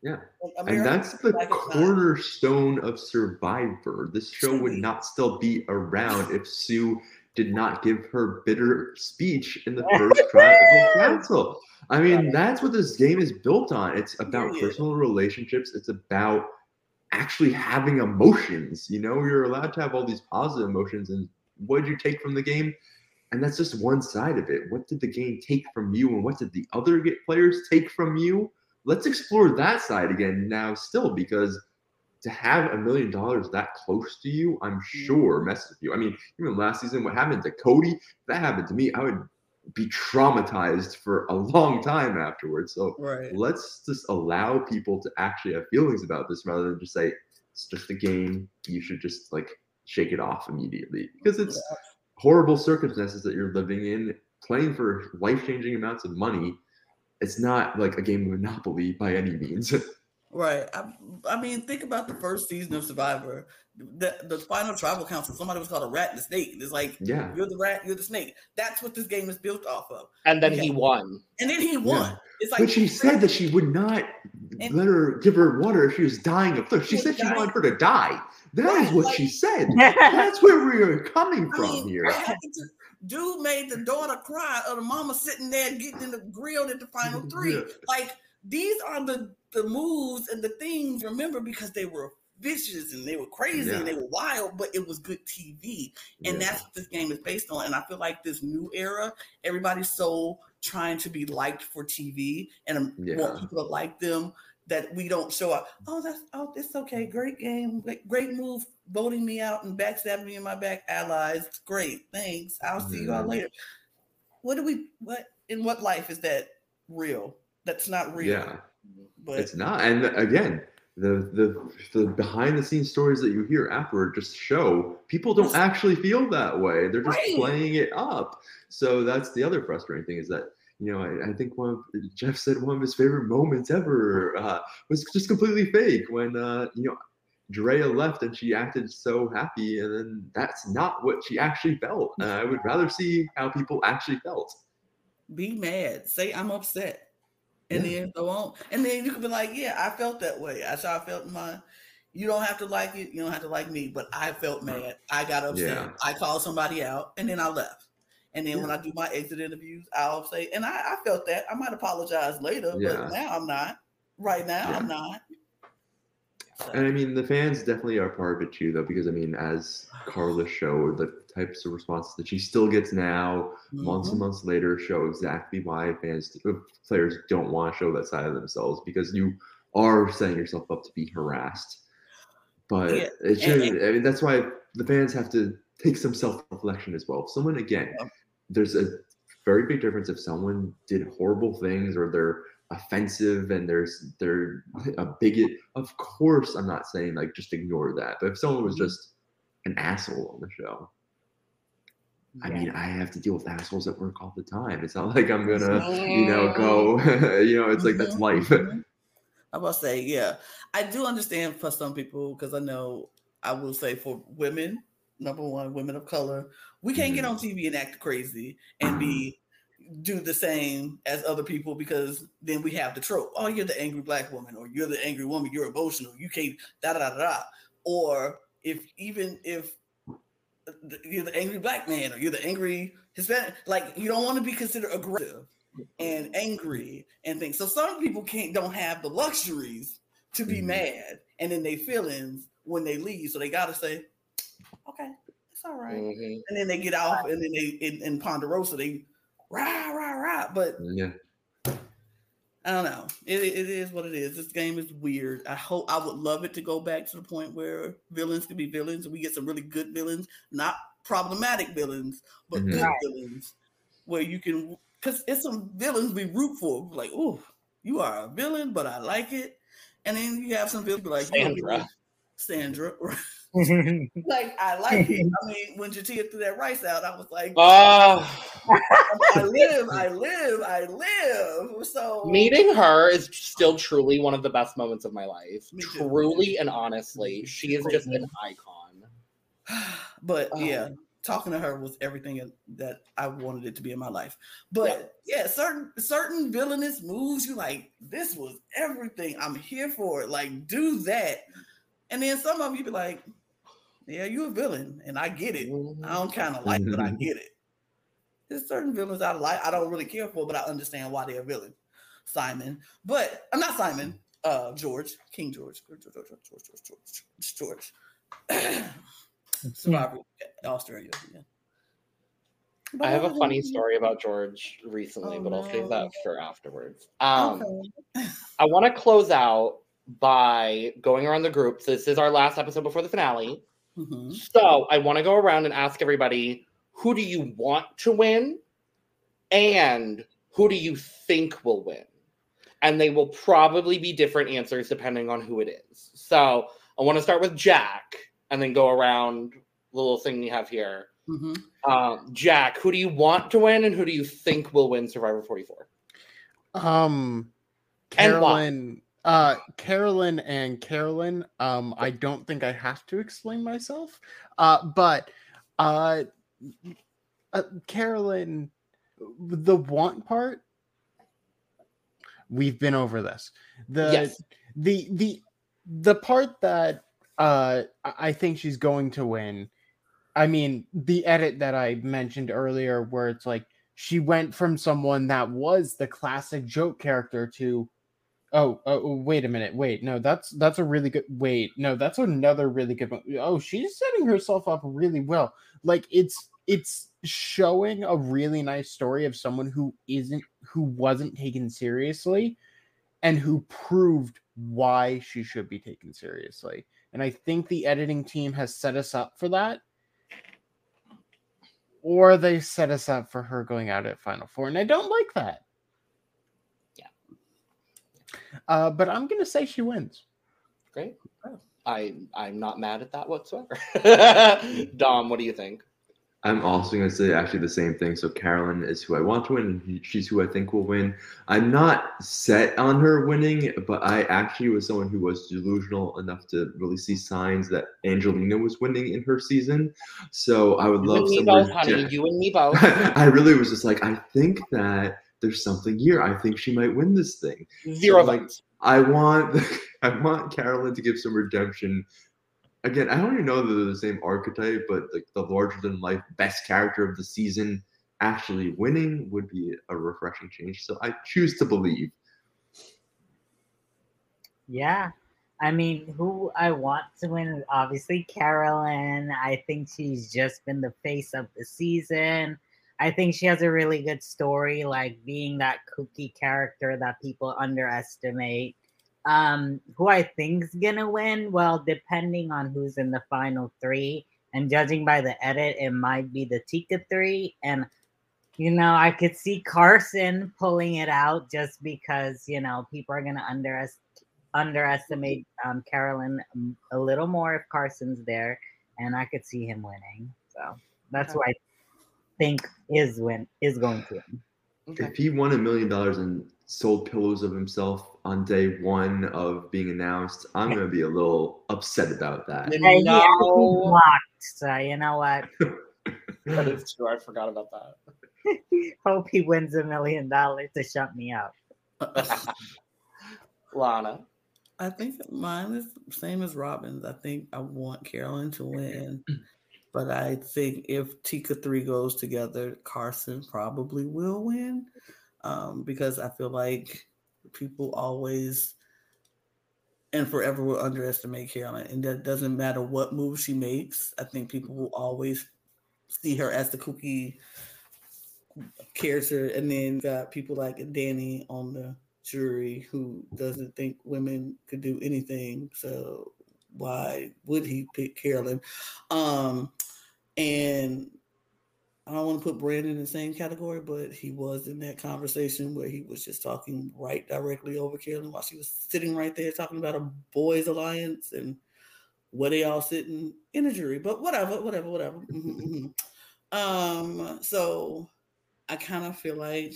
S4: Yeah.
S1: Like,
S4: And that's the
S1: like it's not.
S4: cornerstone of Survivor. This show would not still be around if Sue did not give her bitter speech in the first tribal council. I mean, that's what this game is built on. It's about personal relationships. It's about actually having emotions. You know, you're allowed to have all these positive emotions. And what did you take from the game? And that's just one side of it. What did the game take from you? And what did the other get players take from you? Let's explore that side again now, still, because to have a million dollars that close to you, I'm mm. sure messes with you. I mean, even last season, what happened to Cody, if that happened to me, I would be traumatized for a long time afterwards. So
S1: right.
S4: let's just allow people to actually have feelings about this rather than just say it's just a game. You should just like shake it off immediately because it's horrible circumstances that you're living in, playing for life changing amounts of money. It's not like a game of Monopoly by any means.
S1: Right. I, I mean, think about the first season of Survivor. The the final tribal council, somebody was called a rat and a snake. It's like
S4: yeah.
S1: you're the rat, you're the snake. That's what this game is built off of.
S2: And then
S1: Okay.
S2: he won.
S1: And then he won. It's like
S4: But she said that she would not
S1: And-
S4: let her give her water if she was dying of thirst. She
S1: She
S4: said she
S1: dying.
S4: wanted her to die. That is
S1: Right,
S4: what
S1: like-
S4: she said. That's where we are coming
S1: I
S4: from
S1: mean,
S4: here.
S1: what happened to dude made the daughter cry or the mama sitting there getting in the grilled at the final three.
S4: Yeah.
S1: Like these are the the moves and the things remember because they were vicious and they were crazy and they were wild, but it was good TV. And
S4: Yeah.
S1: that's what this game is based on. And I feel like this new era, everybody's so trying to be liked for TV and um,
S4: Yeah.
S1: want people to like them that we don't show up. Oh, that's oh, it's okay. Great game, great, move, voting me out and backstabbing me in my back allies. Great, thanks. I'll see you all later. What do we? What in what life is that real? That's not real.
S4: Yeah.
S1: but
S4: it's not. And again, the the the behind the scenes stories that you hear afterward just show people don't actually feel that way. They're just
S1: Right.
S4: playing it up. So that's the other frustrating thing is that you know I, I think one of Jeff said one of his favorite moments ever uh, was just completely fake when uh, you know Drea left and she acted so happy, and then that's not what she actually felt. Uh, I would rather see how people actually felt.
S1: be mad. Say I'm upset, and
S4: Yeah.
S1: then go on. And then you can be like, "Yeah, I felt that way. That's how I felt in my." You don't have to like it. You don't have to like me, but I felt mad. I got upset.
S4: Yeah.
S1: I called somebody out, and then I left. And then when I do my exit interviews, I'll say, and I, I felt that. I might apologize later,
S4: Yeah.
S1: but now I'm not. Right now, I'm not. So,
S4: And I mean, the fans definitely are part of it too, though, because I mean, as Karla showed, the types of responses that she still gets now, months and
S1: mhm.
S4: months later, show exactly why fans, uh, players don't want to show that side of themselves because you are setting yourself up to be harassed. But
S1: Yeah,
S4: it should. I mean, that's why the fans have to take some self-reflection as well. If someone, again, there's a very big difference if someone did horrible things or they're offensive and there's they're a bigot of course i'm not saying like just ignore that but if someone was
S1: Mhm.
S4: just an asshole on the show i mean i have to deal with assholes at work all the time. It's not like i'm gonna you know go you know it's like that's
S1: Mhm,
S4: life.
S1: Mhm. I must say, yeah, I do understand for some people because I know I will say for women, number one, women of color, we can't get
S4: Mhm.
S1: on TV and act crazy and be do the same as other people because then we have the trope. Oh, you're the angry black woman, or you're the angry woman. You're emotional. You can't da da da da. Or if even if you're the angry black man or you're the angry Hispanic, like you don't want to be considered aggressive and angry and things. So some people can't don't have the luxuries to be
S4: Mhm.
S1: mad and in their feelings when they leave. So they gotta say, okay, it's all right.
S2: Mhm.
S1: And then they get off and then they in, in Ponderosa they rah rah rah. But
S4: yeah
S1: I don't know. It, it is what it is. This game is weird. I hope I would love it to go back to the point where villains can be villains and we get some really good villains, not problematic villains, but
S4: Mhm.
S1: good villains where you can because it's some villains we root for. Like, oh, you are a villain, but I like it. And then you have some villains like you
S2: Sandra.
S1: Sandra. like I like it. I mean, when Jatia threw that rice out, I was like,
S2: Oh,
S1: I live, I live, I live. So
S2: meeting her is still truly one of the best moments of my life. Truly and honestly, she is just an icon.
S1: but
S2: Oh.
S1: yeah, talking to her was everything that I wanted it to be in my life. But yeah, certain certain villainous moves, you like, this was everything. I'm here for it. Like, do that. And then some of you be like, yeah, you a villain, and I get it. I don't kind of like, but I get it. There's certain villains I like, I don't really care for, but I understand why they're a villain. Simon, but I'm not Simon. Uh, George, King George, George, George, George, George, George, George. Survivor, Australia. Yeah.
S2: I have a funny story about George recently,
S1: Oh,
S2: but I'll save that for afterwards. Um,
S1: Okay.
S2: I want to close out by going around the group. This is our last episode before the finale.
S1: Mhm.
S2: So I want to go around and ask everybody who do you want to win and who do you think will win? And they will probably be different answers depending on who it is. So I want to start with Jack and then go around the little thing we have here.
S1: Mhm.
S2: Um, Jack, who do you want to win and who do you think will win Survivor 44?
S3: Um,
S2: And why?
S3: Carolyn, uh, Carolyn and Carolyn. Um, I don't think I have to explain myself. Uh, but uh, uh Carolyn, the want part. We've been over this. The
S2: Yes.
S3: the the the part that uh I I think she's going to win. I mean, the edit that I mentioned earlier, where it's like she went from someone that was the classic joke character to Oh, oh, oh wait a minute wait no that's that's a really good wait no that's another really good one. oh she's setting herself up really well like it's it's showing a really nice story of someone who isn't who wasn't taken seriously and who proved why she should be taken seriously and i think the editing team has set us up for that or they set us up for her going out at Final Four, and I don't like that.
S2: Yeah.
S3: Uh, but I'm gonna say she wins.
S2: Great. I I'm not mad at that whatsoever. Dom, what do you think?
S4: I'm also going to say actually the same thing. So Carolyn is who I want to win, and she's who I think will win. I'm not set on her winning, but I actually was someone who was delusional enough to really see signs that Angelina was winning in her season. So I would
S2: You
S4: love
S2: and me both, honey.
S4: to-
S2: You and me both.
S4: I really was just like, I think that there's something here. I think she might win this thing.
S2: Zero
S4: like- I want I want Carolyn to give some redemption. Again, I don't even know that they're the same archetype, but like the larger than life best character of the season actually winning would be a refreshing change. So I choose to believe.
S5: Yeah. I mean, who I want to win is obviously Carolyn. I think she's just been the face of the season. I think she has a really good story, like being that kooky character that people underestimate. Um, who I think's gonna win? Well, depending on who's in the final three, and judging by the edit, it might be the Tika three. And you know, I could see Carson pulling it out just because you know people are gonna underestimate underestimate um, Carolyn a little more if Carson's there, and I could see him winning. So that's okay. who I think is win is going to win.
S4: Okay. If he won a million dollars and sold pillows of himself on day one of being announced, I'm gonna be a little upset about that.
S5: Hey, no. blocked, so you know what?
S2: that is true. I forgot about that.
S5: Hope he wins a million dollars to shut me up.
S2: Lana.
S1: I think mine is same as Robyn's. I think I want Carolyn to win, but I think if Tika three goes together, Carson probably will win, um, because I feel like people always and forever will underestimate Carolyn, and that doesn't matter what move she makes. I think people will always see her as the kooky character, and then got people like Danny on the jury who doesn't think women could do anything. So why would he pick Carolyn? Um, and I don't want to put Brandon in the same category, but he was in that conversation where he was just talking right directly over Carolyn while she was sitting right there talking about a boys' alliance and where they all sitting in a jury. But whatever, whatever, whatever. Mm-hmm, mm-hmm. Um, so I kind of feel like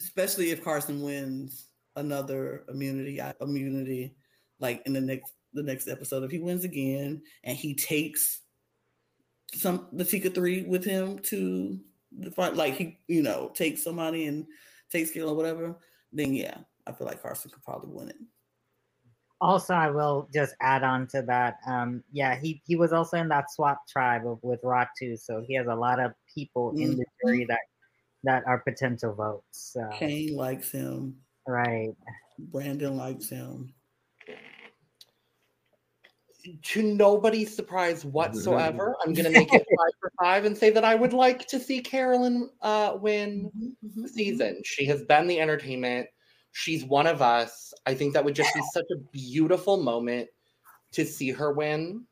S1: especially if Carson wins another immunity immunity like in the next the next episode if he wins again and he takes some the Tika three with him to the front like he you know takes somebody and takes skill or whatever then yeah I feel like Carson could probably win it.
S5: Also, I will just add on to that. Um, yeah, he he was also in that swap tribe of, with Ratu, so he has a lot of people mm-hmm. in the mm-hmm. jury that that are potential votes. So.
S1: Kane likes him.
S5: Right.
S1: Brandon likes him.
S2: To nobody's surprise whatsoever, I'm going to make it five for five and say that I would like to see Carolyn uh, win mm-hmm, mm-hmm, mm-hmm. season. She has been the entertainment. She's one of us. I think that would just be such a beautiful moment to see her win.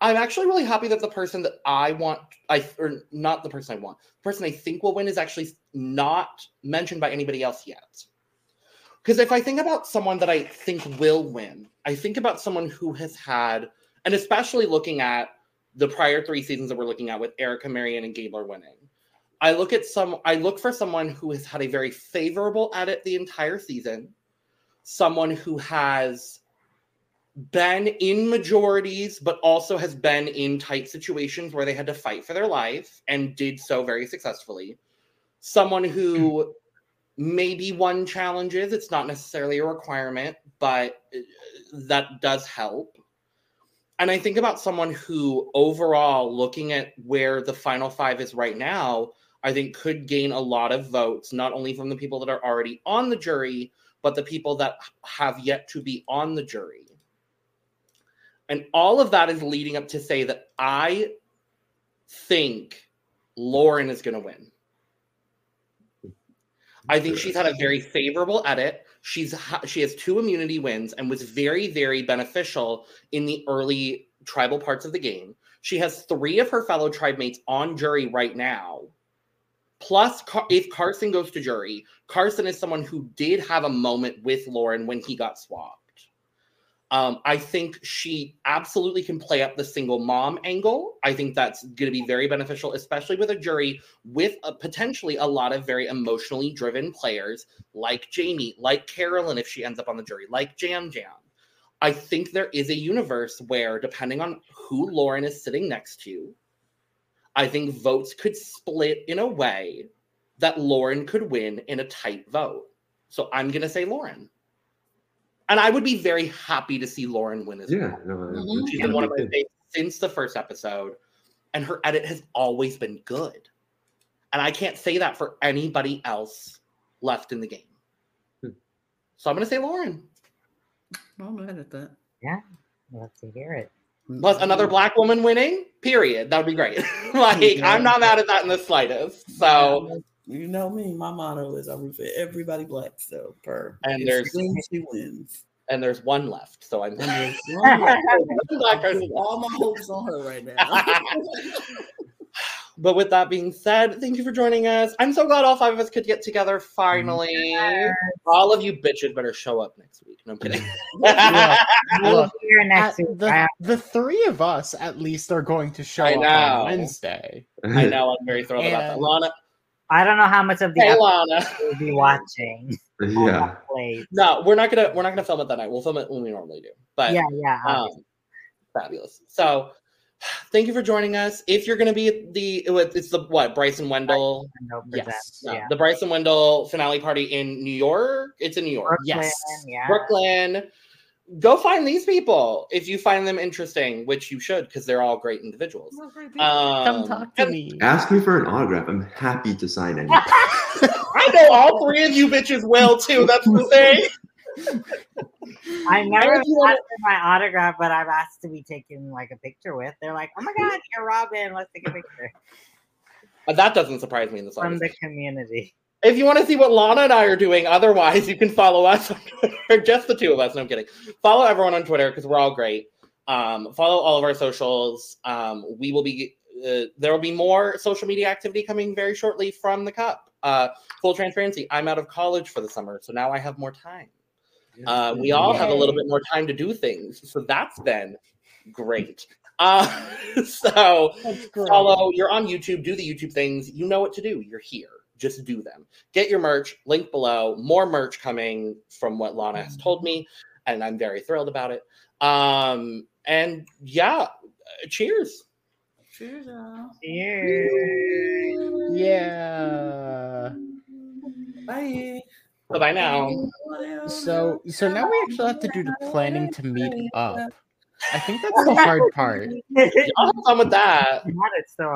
S2: I'm actually really happy that the person that I want, I or not the person I want, the person I think will win is actually not mentioned by anybody else yet. Because if I think about someone that I think will win, I think about someone who has had, and especially looking at the prior three seasons that we're looking at with Erika, Maryanne, and Gabler winning. I look at some, I look for someone who has had a very favorable edit the entire season, someone who has been in majorities, but also has been in tight situations where they had to fight for their life and did so very successfully. Someone who hmm. Maybe won challenges, it's not necessarily a requirement, but uh, that does help. And I think about someone who, overall, looking at where the final five is right now, I think could gain a lot of votes, not only from the people that are already on the jury, but the people that have yet to be on the jury and all of that is leading up to say that I think Lauren is going to win. I think she's had a very favorable edit. She's she has two immunity wins and was very very beneficial in the early tribal parts of the game. She has three of her fellow tribe mates on jury right now. Plus, if Carson goes to jury, Carson is someone who did have a moment with Lauren when he got swapped. Um, I think she absolutely can play up the single mom angle. I think that's going to be very beneficial, especially with a jury with a, potentially a lot of very emotionally driven players like Jaime, like Carolyn, if she ends up on the jury, like Yam Yam. I think there is a universe where, depending on who Lauren is sitting next to, I think votes could split in a way that Lauren could win in a tight vote. So I'm going to say Lauren and I would be very happy to see Lauren win as
S4: yeah,
S2: well. No, mm-hmm. She's been one of my favorites since the first episode, and her edit has always been good. And I can't say that for anybody else left in the game. Hmm. So I'm going to say Lauren.
S1: I'm mad at that.
S5: Yeah, love to hear it.
S2: Plus another black woman winning. Period. That would be great. like I'm not mad at that in the slightest. So
S1: you know me, my motto is I root for everybody black. So per
S2: And
S1: if
S2: there's-
S1: she wins, she wins.
S2: and there's one left. So I'm
S1: And there's one black person.
S2: Black
S1: I
S2: person.
S1: all my hopes on her right now.
S2: But with that being said, thank you for joining us. I'm so glad all five of us could get together finally. All of you bitches better show up next week. No I'm kidding.
S3: Yeah. Look,
S5: here next week.
S3: the, the three of us at least are going to show
S2: I
S3: up
S2: know.
S3: on Wednesday.
S2: I know I'm very thrilled about that. Lana,
S5: I don't know how much of the
S2: hey Lana.
S5: we'll be watching.
S4: yeah.
S2: No, we're not gonna we're not gonna film it that night. We'll film it when we normally do. But
S5: Yeah, yeah.
S2: um, fabulous. So thank you for joining us. If you're gonna be at the it's the what Bryson Wendell
S5: no
S3: Yes.
S5: presents,
S2: no,
S5: yeah.
S2: the Bryson Wendell finale party in New York. It's in New York.
S5: Brooklyn,
S3: Yes.
S5: yeah.
S2: Brooklyn. Go find these people if you find them interesting, which you should because they're all great individuals.
S3: Come
S2: Um,
S3: talk to me.
S4: Ask me for an autograph. I'm happy to sign it.
S2: I know all three of you bitches well too. That's the thing.
S5: I never
S2: if you wanna-
S5: asked for my autograph, but I've asked to be taken like a picture with. They're like, "Oh my god, you're Robyn. Let's take a picture
S2: But That doesn't surprise me in the slightest.
S5: from
S2: slightest.
S5: the community."
S2: If you want to see what Lana and I are doing, otherwise, you can follow us on Twitter. Just the two of us. No, I'm kidding. Follow everyone on Twitter because we're all great. Um, follow all of our socials. Um, we will be. Uh, there will be more social media activity coming very shortly from the Cup. Uh, full transparency. I'm out of college for the summer, so now I have more time. Uh, we all have a little bit more time to do things, so that's been great. Uh, so follow you're on youtube do the youtube things you know what to do you're here just do them get your merch link below more merch coming from what lana has told me and i'm very thrilled about it um and yeah uh, cheers
S1: Cheers, y'all.
S5: Cheers.
S3: Yeah.
S1: Bye.
S2: bye now
S3: So so now we actually have to do the planning to meet up. I think that's the hard part.
S2: y'all have fun with that
S5: God, it's so